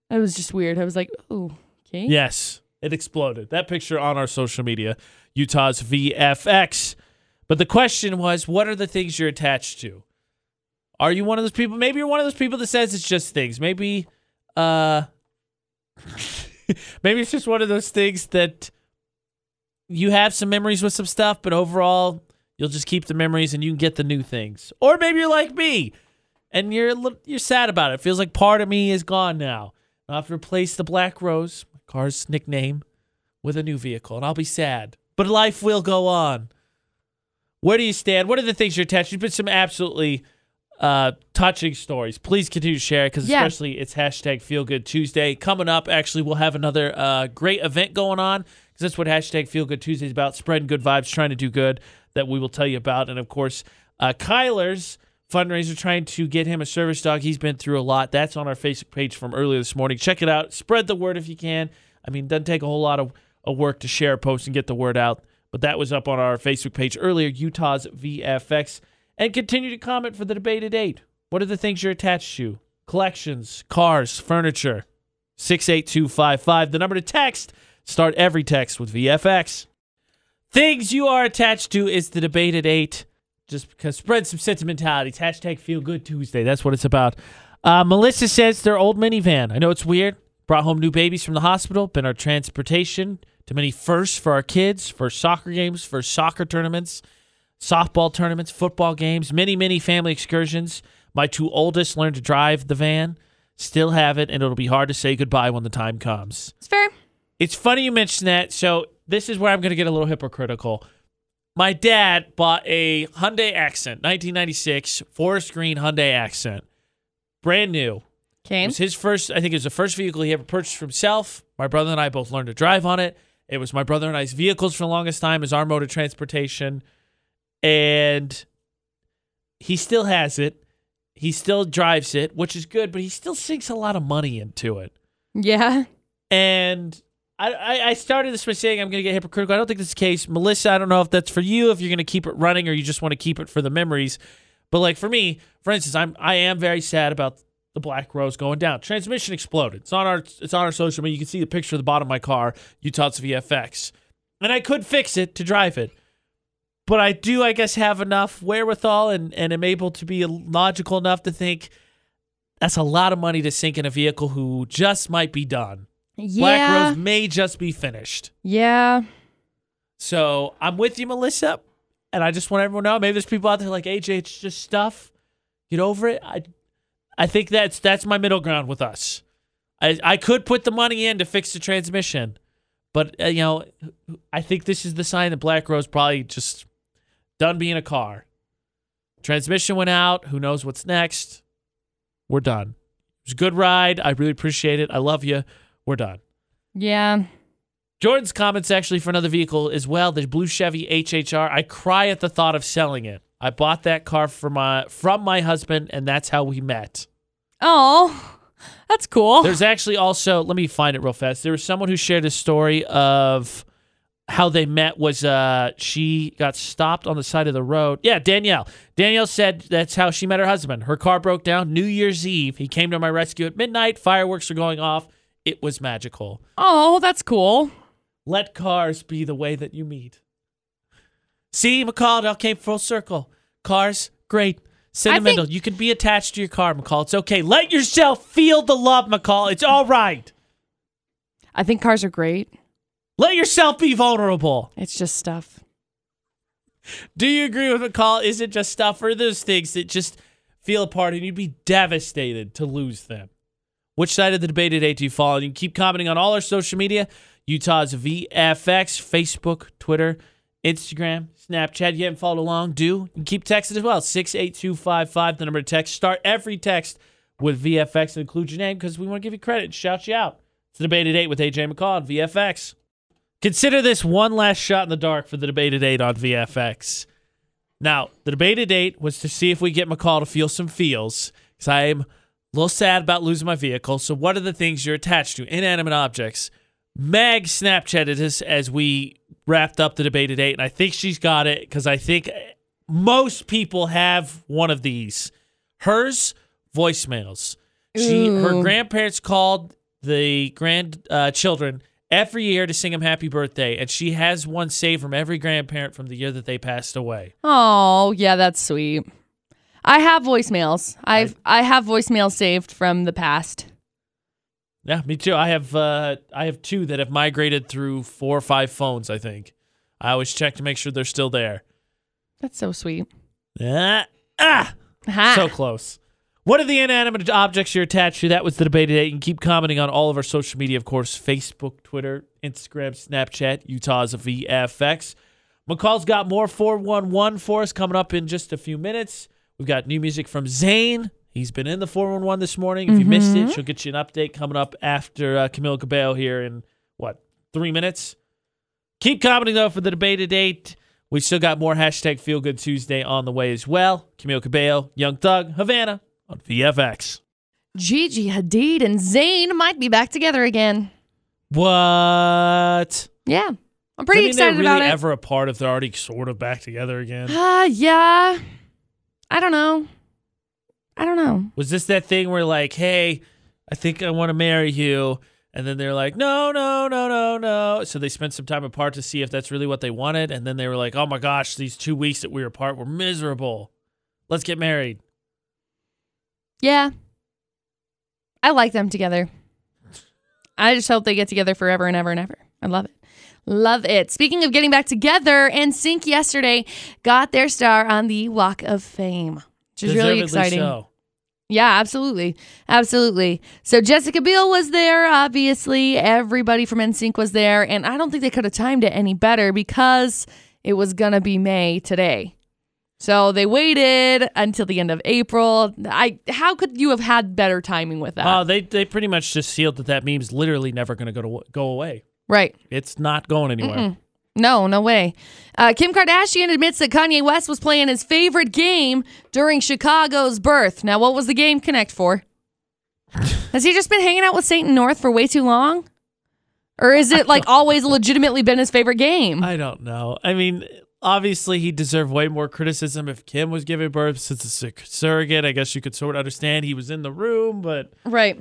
it was just weird. I was like, oh, okay. Yes, it exploded. That picture on our social media, Utah's VFX. But the question was, what are the things you're attached to? Are you one of those people? Maybe you're one of those people that says it's just things. Maybe, uh, [LAUGHS] maybe it's just one of those things that you have some memories with some stuff, but overall, you'll just keep the memories and you can get the new things. Or maybe you're like me, and you're you're sad about it. it feels like part of me is gone now. I'll have to replace the Black Rose, my car's nickname, with a new vehicle, and I'll be sad. But life will go on. Where do you stand? What are the things you're attached to? You But some absolutely uh, touching stories. Please continue to share because Yeah. especially it's hashtag Feel Good Tuesday coming up. Actually, we'll have another uh, great event going on because that's what hashtag Feel Good Tuesday is about: spreading good vibes, trying to do good. That we will tell you about, and of course, uh, Kyler's fundraiser trying to get him a service dog. He's been through a lot. That's on our Facebook page from earlier this morning. Check it out. Spread the word if you can. I mean, it doesn't take a whole lot of, of work to share a post and get the word out. But that was up on our Facebook page earlier, Utah's VFX. And continue to comment for the debate at 8. What are the things you're attached to? Collections, cars, furniture. 68255. The number to text. Start every text with VFX. Things you are attached to is the debate at 8 just because spread some sentimentality. It's hashtag feel good Tuesday. That's what it's about. Uh, Melissa says their old minivan. I know it's weird. Brought home new babies from the hospital. Been our transportation to many firsts for our kids, for soccer games, for soccer tournaments, softball tournaments, football games, many, many family excursions. My two oldest learned to drive the van. Still have it, and it'll be hard to say goodbye when the time comes. It's fair. It's funny you mention that. So this is where I'm going to get a little hypocritical. My dad bought a Hyundai Accent, 1996 forest green Hyundai Accent, brand new. It Okay. was his first. I think it was the first vehicle he ever purchased for himself. My brother and I both learned to drive on it. It was my brother and I's vehicles for the longest time as our mode of transportation, and he still has it. He still drives it, which is good, but he still sinks a lot of money into it. Yeah. And I, I I started this by saying I'm going to get hypocritical. I don't think this is the case. Melissa, I don't know if that's for you, if you're going to keep it running or you just want to keep it for the memories. But like for me, for instance, I'm I am very sad about the Black Rose going down. Transmission exploded. It's on our it's on our social media. You can see the picture of the bottom of my car, Utah's VFX. And I could fix it to drive it. But I do, I guess, have enough wherewithal and, and am able to be logical enough to think that's a lot of money to sink in a vehicle who just might be done. Black Rose may just be finished. Yeah. So I'm with you, Melissa. And I just want everyone to know maybe there's people out there like AJ, it's just stuff. Get over it. I I think that's that's my middle ground with us. I I could put the money in to fix the transmission, but uh, you know, I think this is the sign that Black Rose probably just done being a car. Transmission went out. Who knows what's next? We're done. It was a good ride. I really appreciate it. I love you. We're done. Yeah. Jordan's comments actually for another vehicle as well. The blue Chevy HHR. I cry at the thought of selling it. I bought that car for my from my husband, and that's how we met. Oh, that's cool. There's actually also let me find it real fast. There was someone who shared a story of how they met was uh she got stopped on the side of the road. Yeah, Danielle. Danielle said that's how she met her husband. Her car broke down New Year's Eve. He came to my rescue at midnight. Fireworks were going off. It was magical. oh, that's cool. Let cars be the way that you meet. See, McCall, it all came full circle. Cars, great. Sentimental. you can be attached to your car, McCall. It's okay. Let yourself feel the love, McCall. It's all right. I think cars are great. Let yourself be vulnerable. It's just stuff. Do you agree with McCall? Is it just stuff or those things that just feel apart and you'd be devastated to lose them? Which side of the debate today do you fall on? You can keep commenting on all our social media Utah's VFX, Facebook, Twitter, Instagram, Snapchat. You haven't followed along, do. You can keep texting as well. 68255, the number to text. Start every text with VFX and include your name because we want to give you credit and shout you out. It's the debate at 8 with AJ McCall on VFX. Consider this one last shot in the dark for the debate at 8 on VFX. Now, the debate at 8 was to see if we get McCall to feel some feels because I'm a little sad about losing my vehicle. So, what are the things you're attached to? Inanimate objects. Meg Snapchatted us as we wrapped up the debate at 8, and I think she's got it because I think most people have one of these. Hers, voicemails. She, her grandparents called the grand uh, children every year to sing him happy birthday, and she has one saved from every grandparent from the year that they passed away. Oh, yeah, that's sweet. I have voicemails. I've I have voicemails saved from the past. Yeah, me too. I have uh, I have two that have migrated through four or five phones. I think I always check to make sure they're still there. That's so sweet. Ah, ah, Ha. so close. What are the inanimate objects you're attached to? That was the debate today. You can keep commenting on all of our social media, of course Facebook, Twitter, Instagram, Snapchat, Utah's VFX. McCall's got more 411 for us coming up in just a few minutes. We've got new music from Zayn. He's been in the 411 this morning. If you missed it, she'll get you an update coming up after uh, Camila Cabello here in, what, three minutes? Keep commenting, though, for the debate at 8. We still got more hashtag Feel Good Tuesday on the way as well. Camila Cabello, Young Thug, Havana on VFX. Gigi Hadid and Zayn might be back together again. What? Yeah. I'm pretty excited mean they're really about it. ever apart if they're already sort of back together again? Uh, yeah. I don't know. I don't know. Was this that thing where like, hey, I think I want to marry you, and then they're like, no, no, no, no, no. So they spent some time apart to see if that's really what they wanted, and then they were like, oh my gosh, these two weeks that we were apart were miserable. Let's get married. Yeah. I like them together. I just hope they get together forever and ever and ever. I love it. Love it. Speaking of getting back together, NSYNC yesterday got their star on the Walk of Fame, which is really exciting. So. Yeah, absolutely. Absolutely. So Jessica Biel was there, obviously. Everybody from NSYNC was there. And I don't think they could have timed it any better because it was going to be May today. So they waited until the end of April. I how could you have had better timing with that? Oh, they they pretty much just sealed that that meme's literally never going to go to go away. right. It's not going anywhere. No, no way. Uh, Kim Kardashian admits that Kanye West was playing his favorite game during Chicago's birth. Now, what was the game Connect Four? [LAUGHS] Has he just been hanging out with Satan North for way too long? Or is it like [LAUGHS] always legitimately been his favorite game? I don't know. I mean, obviously he deserved way more criticism if Kim was giving birth since it's a surrogate. I guess you could sort of understand he was in the room, but right.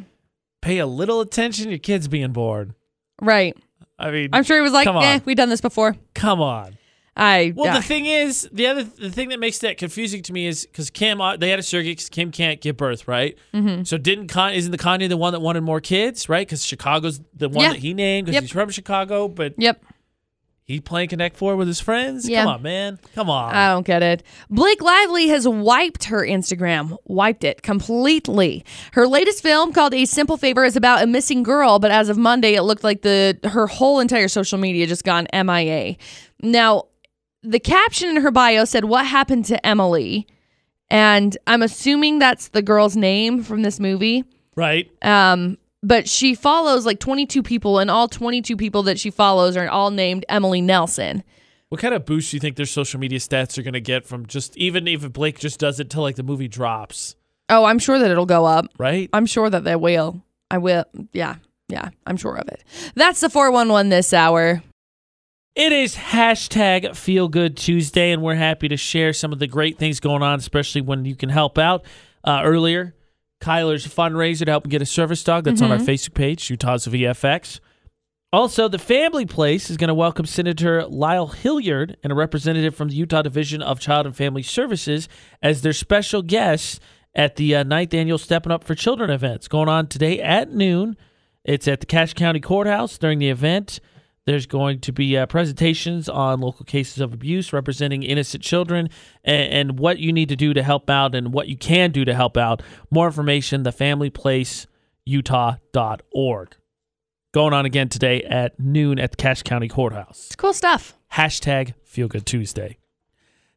pay a little attention. Your kid's being born. Right. I mean, I'm sure he was like, on. eh, we've done this before. come on. I Well, yeah. the thing is, the other the thing that makes that confusing to me is because Kim, uh, they had a surrogate. 'cause Kim can't give birth, right? Mm-hmm. So didn't Con isn't the Kanye the one that wanted more kids, right? Because Chicago's the one Yeah. that he named because Yep. he's from Chicago, but Yep. He playing Connect Four with his friends. Yeah. Come on, man. Come on. I don't get it. Blake Lively has wiped her Instagram, wiped it completely. Her latest film called A Simple Favor is about a missing girl, but as of Monday, it looked like the her whole entire social media just gone MIA. Now, the caption in her bio said, "What happened to Emily?" And I'm assuming that's the girl's name from this movie. right? Um, but she follows like 22 people, and all 22 people that she follows are all named Emily Nelson. What kind of boost do you think their social media stats are going to get from just even if Blake just does it till like the movie drops, Oh, I'm sure that it'll go up. right? I'm sure that they will. I will. Yeah. Yeah. I'm sure of it. That's the 411 this hour. It is hashtag Feel Good Tuesday, and we're happy to share some of the great things going on, especially when you can help out. Uh, earlier, Kyler's fundraiser to help him get a service dog. That's on our Facebook page, Utah's VFX. Also, the Family Place is going to welcome Senator Lyle Hillyard and a representative from the Utah Division of Child and Family Services as their special guests at the uh, ninth annual Stepping Up for Children events going on today at noon. It's at the Cache County Courthouse during the event. There's going to be uh, presentations on local cases of abuse representing innocent children and, and what you need to do to help out and what you can do to help out. More information, thefamilyplaceutah.org. Going on again today at noon at the Cache County Courthouse. It's cool stuff. Hashtag Feel Good Tuesday.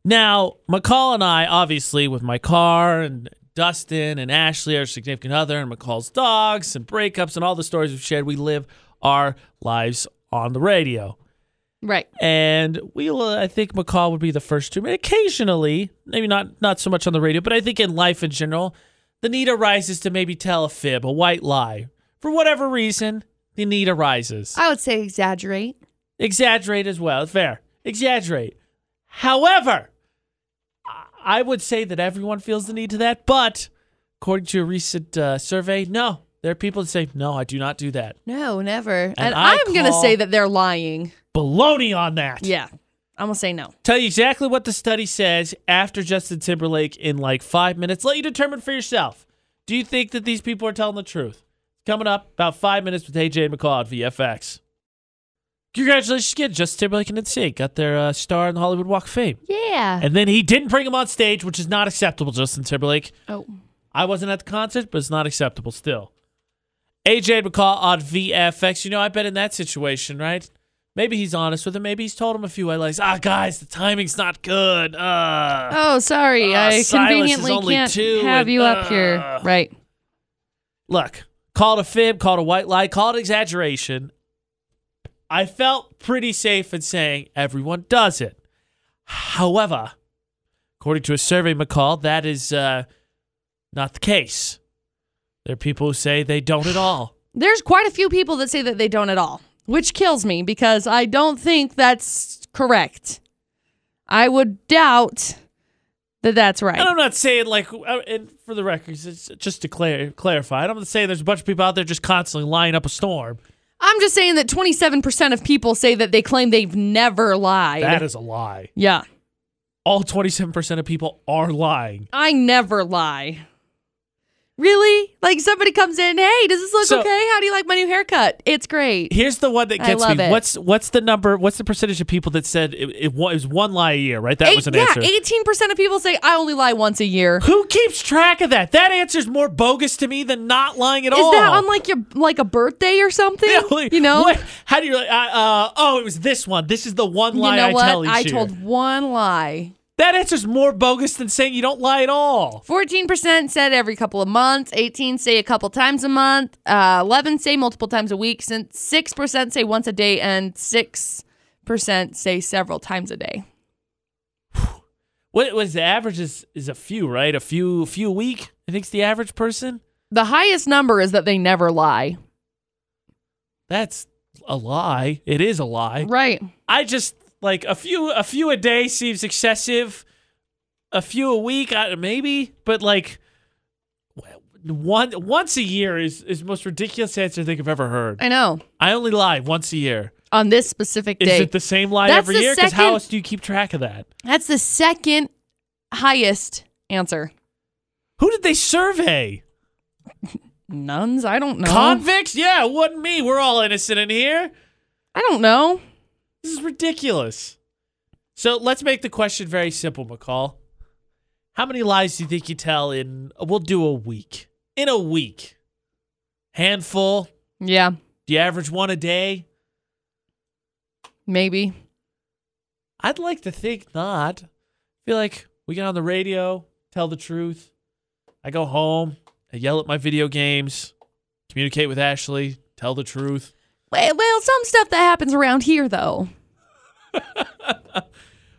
Now, McCall and I, obviously, with my car and Dustin and Ashley, our significant other, and McCall's dogs and breakups and all the stories we've shared, we live our lives on the radio. Right. And we'll, uh, I think McCall would be the first to occasionally, maybe not not so much on the radio, but I think in life in general, the need arises to maybe tell a fib, a white lie. For whatever reason, the need arises I would say exaggerate. exaggerate as well. Fair. Exaggerate. However, I- I would say that everyone feels the need to that, but according to a recent uh, survey, no. There are people that say, no, I do not do that. No, never. And, I I'm going to call- say that they're lying. Baloney on that. Yeah. I'm going to say no. Tell you exactly what the study says after Justin Timberlake in like five minutes. Let you determine for yourself. Do you think that these people are telling the truth? Coming up, about five minutes with AJ McCall at VFX. Congratulations again, Justin Timberlake and NSYNC got their uh, star in the Hollywood Walk of Fame. Yeah. And then he didn't bring him on stage, which is not acceptable, Justin Timberlake. Oh. I wasn't at the concert, but it's not acceptable still. AJ McCall on VFX. You know, I've been in that situation, right? Maybe he's honest with him. Maybe he's told him a few white lies. Ah, guys, the timing's not good. Uh, Oh, sorry. Uh, I conveniently can't have and, you up uh, here. Right. Look, call it a fib, call it a white lie, call it exaggeration. I felt pretty safe in saying everyone does it. However, according to a survey, McCall, that is uh, not the case. There are people who say they don't at all. There's quite a few people that say that they don't at all, which kills me because I don't think that's correct. I would doubt that that's right. And I'm not saying like, uh, and for the record, it's just to clar- clarify, I'm not saying there's a bunch of people out there just constantly lying up a storm. I'm just saying that 27% of people say that they claim they've never lied. That is a lie. yeah. All 27% of people are lying. I never lie. Really? Like somebody comes in, hey, does this look So- okay? How do you like my new haircut? It's great. Here's the one that gets me. it. What's what's the number? What's the percentage of people that said it, it, it was one lie a year? Right, that Eight- was an yeah, answer. 18% of people say I only lie once a year. Who keeps track of that? That answer's more bogus to me than not lying at Is all. Is that on like your like a birthday or something? [LAUGHS] Yeah, like, you know? what- how do you? Uh, uh, oh, it was this one. This is the one You lie know I what? tell each I year. told one lie. That answer's more bogus than saying you don't lie at all. 14% said every couple of months. 18 say a couple times a month. Uh, 11 say multiple times a week. Since 6% say once a day, and 6% say several times a day. What was the average? Is is a few, right? A few, few a week. I think's the average person. The highest number is that they never lie. That's a lie. It is a lie. Right. I just like a few a few a day seems excessive. A few a week, maybe, but like one once a year is is the most ridiculous answer I think I've ever heard. I know. I only lie once a year. On this specific Is it the same lie That's every year? Because how else do you keep track of that? That's the second highest answer. Who did they survey? Nuns? I don't know. Convicts? Yeah, it wasn't me. We're all innocent in here. I don't know. This is ridiculous. So let's make the question very simple, McCall. How many lies do you think you tell in? We'll do a week. In a week, handful. Yeah, Do you average one a day? maybe. I'd like to think not. I feel like we get on the radio, tell the truth. I go home, I yell at my video games, communicate with Ashley, tell the truth. Well, well, some stuff that happens around here, though. [LAUGHS]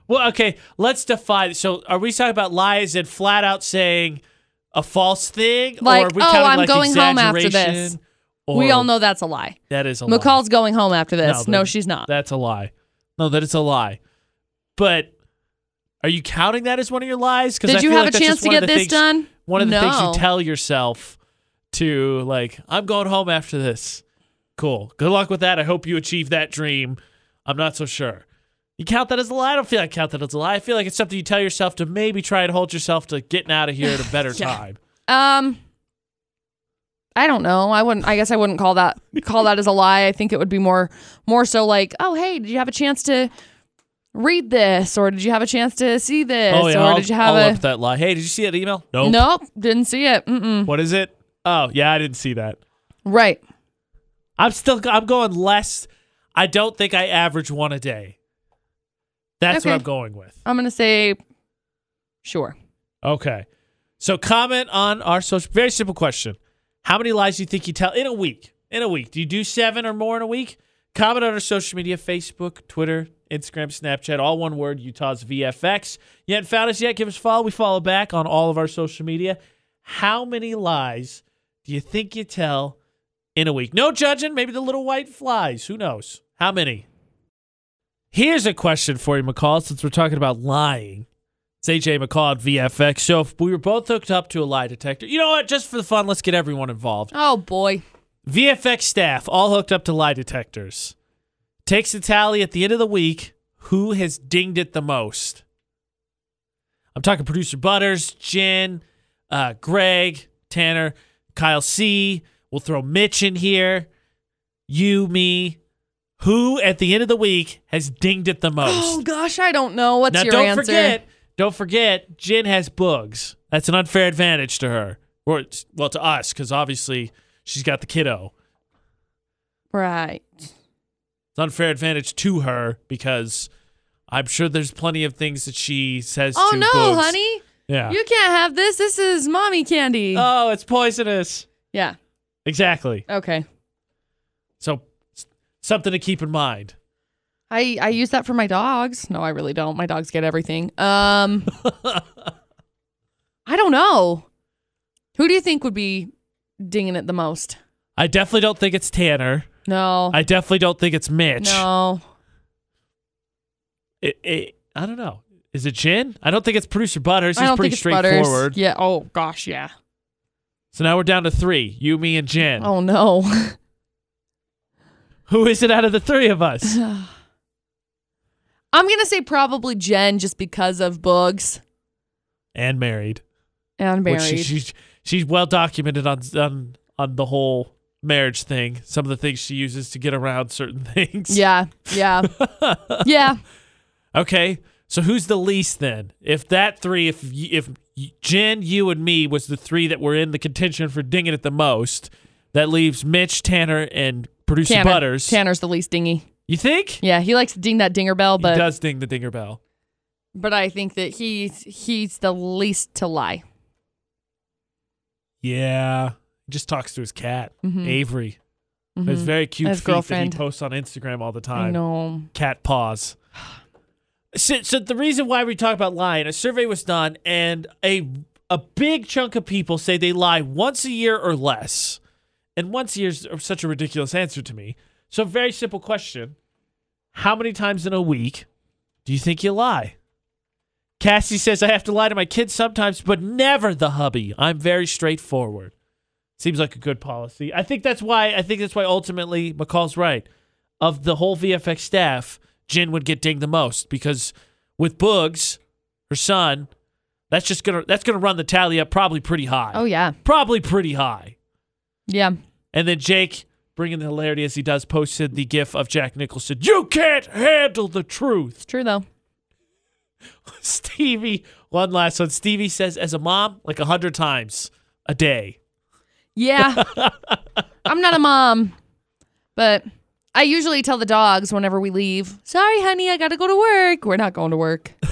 Well, okay, let's define. So, are we talking about lies and flat out saying a false thing, Like, or are we "Oh, I'm like going home after this." we all know that's a lie. that is a lie. McCall's going home after this. No, No, she's not. That's a lie. No, that it's a lie. But are you counting that as one of your lies? Did you have a chance to get this done? One of the things you tell yourself to like, I'm going home after this. Cool. Good luck with that. I hope you achieve that dream. I'm not so sure. You count that as a lie? I don't feel like I count that as a lie. I feel like it's something you tell yourself to maybe try and hold yourself to getting out of here at a better [LAUGHS] Yeah. time. Um, I don't know. I wouldn't. I guess I wouldn't call that call that as a lie. I think it would be more more so like, oh, hey, did you have a chance to read this, or did you have a chance to see this, oh yeah, or I'll, did you have I'll a up that lie. Hey, did you see that email? Nope. nope? Didn't see it. Mm-mm. What is it? Oh yeah, I didn't see that. Right. I'm still I'm going less. I don't think I average one a day. That's what I'm going with. I'm gonna say, sure. Okay. So comment on our social very simple question. How many lies do you think you tell in a week? In a week. Do you do seven or more in a week? Comment on our social media, Facebook, Twitter, Instagram, Snapchat, all one word, Utah's VFX. You haven't found us yet? Give us a follow. We follow back on all of our social media. How many lies do you think you tell in a week? No judging. Maybe the little white flies. Who knows? How many? Here's a question for you, McCall, since we're talking about lying. It's AJ McCall at VFX. So if we were both hooked up to a lie detector, you know what? Just for the fun, let's get everyone involved. Oh boy. VFX staff all hooked up to lie detectors. Takes a tally at the end of the week. Who has dinged it the most? I'm talking producer Butters, Jen, uh, Greg, Tanner, Kyle C. We'll throw Mitch in here. You, me. Who at the end of the week has dinged it the most? Oh gosh, I don't know. What's now your don't answer? forget, don't forget, Jen has bugs. That's an unfair advantage to her, or well, to us, because obviously she's got the kiddo. Right. It's an unfair advantage to her because I'm sure there's plenty of things that she says. Oh to no, bugs. honey. Yeah. You can't have this. This is mommy candy. oh, it's poisonous. yeah. Exactly. Okay. So s- something to keep in mind. I I use that for my dogs. No, I really don't. My dogs get everything. Um [LAUGHS] I don't know. Who do you think would be dinging it the most? I definitely don't think it's Tanner. No. I definitely don't think it's Mitch. no. It, it, I don't know. Is it Jen? I don't think it's producer Butters. I He's don't pretty think it's Butters. straightforward. Yeah. Oh gosh, yeah. So now we're down to three. You, me, and Jen. Oh no. [LAUGHS] Who is it out of the three of us? [SIGHS] I'm gonna say probably Jen just because of bugs and married. and married. Which she, she's she's well documented on on on the whole marriage thing. Some of the things she uses to get around certain [LAUGHS] things. yeah. Yeah. [LAUGHS] yeah. Okay. So who's the least then? If that three, if if Jen, you, and me was the three that were in the contention for dinging it the most, that leaves Mitch, Tanner, and producer Tanner. Butters. Tanner's the least dingy. You think? Yeah, he likes to ding that dinger bell, he but does ding the dinger bell. but I think that he's he's the least to lie. Yeah. He just talks to his cat, Mhm. Avery. Mhm. His very cute His feet girlfriend. that he posts on Instagram all the I time. know. Cat paws. [SIGHS] So, so the reason why we talk about lying, a survey was done, and a a big chunk of people say they lie once a year or less. And once a year is such a ridiculous answer to me. So, very simple question How many times in a week do you think you lie? Cassie says, I have to lie to my kids sometimes, but never the hubby. I'm very straightforward. Seems like a good policy. I think that's why I think that's why ultimately McCall's right. Of the whole VFX staff, Jen would get dinged the most because with Boogs, her son, that's just gonna that's gonna run the tally up probably pretty high. Oh yeah, Probably pretty high. yeah. And then Jake, bringing the hilarity as he does, posted the gif of Jack Nicholson. You can't handle the truth. It's true though. [LAUGHS] Stevie, one last one. Stevie says, as a mom, like a hundred times a day. Yeah. [LAUGHS] I'm not a mom, but I usually tell the dogs whenever we leave, sorry, honey, I got to go to work. We're not going to work. [LAUGHS]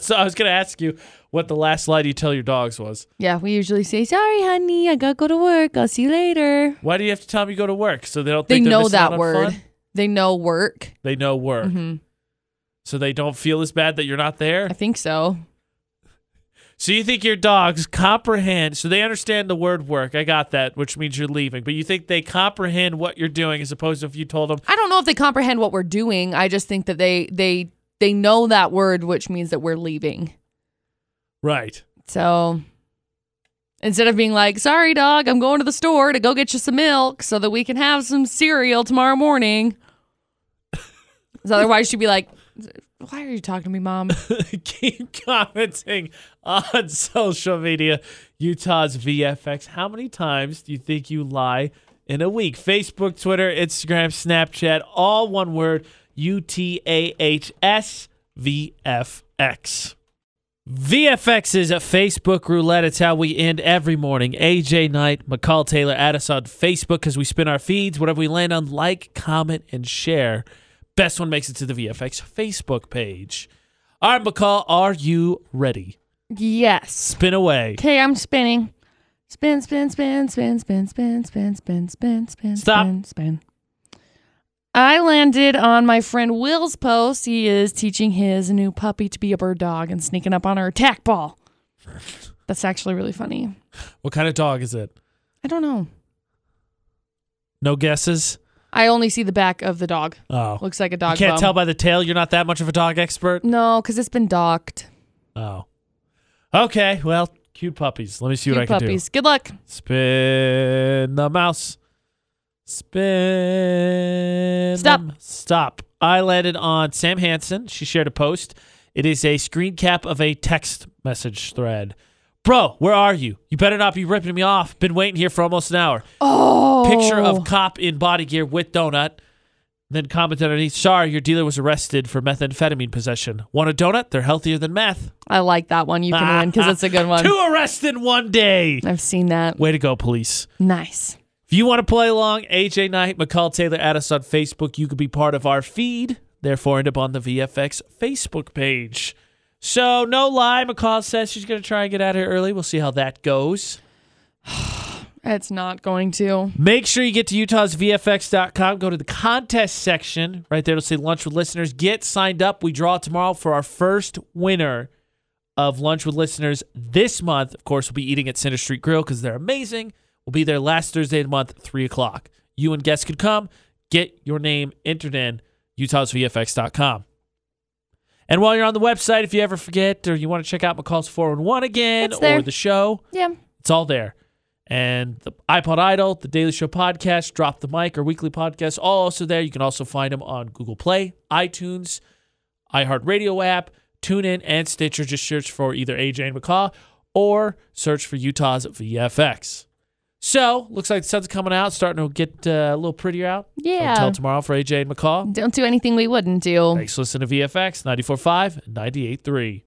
so I was going to ask you what the last lie you tell your dogs was. Yeah, we usually say, sorry, honey, I got to go to work. I'll see you later. Why do you have to tell them you go to work? So they don't They know that word. fun? They know work. They know work. hmm So they don't feel as bad that you're not there? I think so. So you think your dogs comprehend, so they understand the word work. I got that, which means you're leaving. But you think they comprehend what you're doing as opposed to if you told them, I don't know if they comprehend what we're doing. I just think that they they they know that word, which means that we're leaving. right. So instead of being like, sorry, dog, I'm going to the store to go get you some milk so that we can have some cereal tomorrow morning. [LAUGHS] 'Cause otherwise, she'd be like, why are you talking to me, mom? [LAUGHS] Keep commenting on [LAUGHS] social media. Utah's VFX. How many times do you think you lie in a week? Facebook, Twitter, Instagram, Snapchat, all one word U T A H S V F X. VFX is a Facebook roulette. It's how we end every morning. AJ Knight, McCall Taylor, add us on Facebook because we spin our feeds. Whatever we land on, like, comment, and share. Best one makes it to the VFX Facebook page. All right, McCall, are you ready? yes. Spin away. Okay, I'm spinning. Spin, spin, spin, spin, spin, spin, spin, spin, spin, spin, Stop. spin, spin. I landed on my friend Will's post. He is teaching his new puppy to be a bird dog and sneaking up on her attack ball. That's actually really funny. What kind of dog is it? I don't know. No guesses? I only see the back of the dog. Oh. Looks like a You dog. can't bum. tell by the tail you're not that much of a dog expert? No, because it's been docked. Oh. Okay, well, cute puppies. Let me see what I Cute can do. puppies. Good luck. Spin the mouse. Spin. Stop. the m- Stop. I landed on Sam Hansen. She shared a post. It is a screen cap of a text message thread. Bro, where are you? You better not be ripping me off. Been waiting here for almost an hour. Oh. Picture of oh. cop in body gear with donut. Then comment underneath, sorry, your dealer was arrested for methamphetamine possession. Want a donut? They're healthier than meth. I like that one. You can win because it's a good one. [LAUGHS] Two arrests in one day. I've seen that. Way to go, police. Nice. If you want to play along, AJ Knight, McCall Taylor, add us on Facebook. You could be part of our feed. Therefore, end up on the VFX Facebook page. So, no lie, McCall says she's going to try and get out of here early. We'll see how that goes. [SIGHS] It's not going to. Make sure you get to utahsvfx.com. Go to the contest section. Right there, it'll say Lunch with Listeners. Get signed up. We draw tomorrow for our first winner of Lunch with Listeners this month. Of course, we'll be eating at Center Street Grill because they're amazing. We'll be there last Thursday of the month, 3 o'clock. You and guests could come. Get your name entered in utahsvfx.com. And while you're on the website, if you ever forget or you want to check out McCall's 411 again It's there. or the show, Yeah. it's all there. And the iPod Idol, the Daily Show podcast, Drop the Mic, our weekly podcast, all also there. You can also find them on Google Play, iTunes, iHeartRadio app, TuneIn, and Stitcher. Just search for either AJ and McCall or search for Utah's VFX. So, looks like the sun's coming out, starting to get uh, a little prettier out. Yeah. Until tomorrow for AJ and McCall. Don't do anything we wouldn't do. Thanks for listening to VFX 94.5 and 98.3.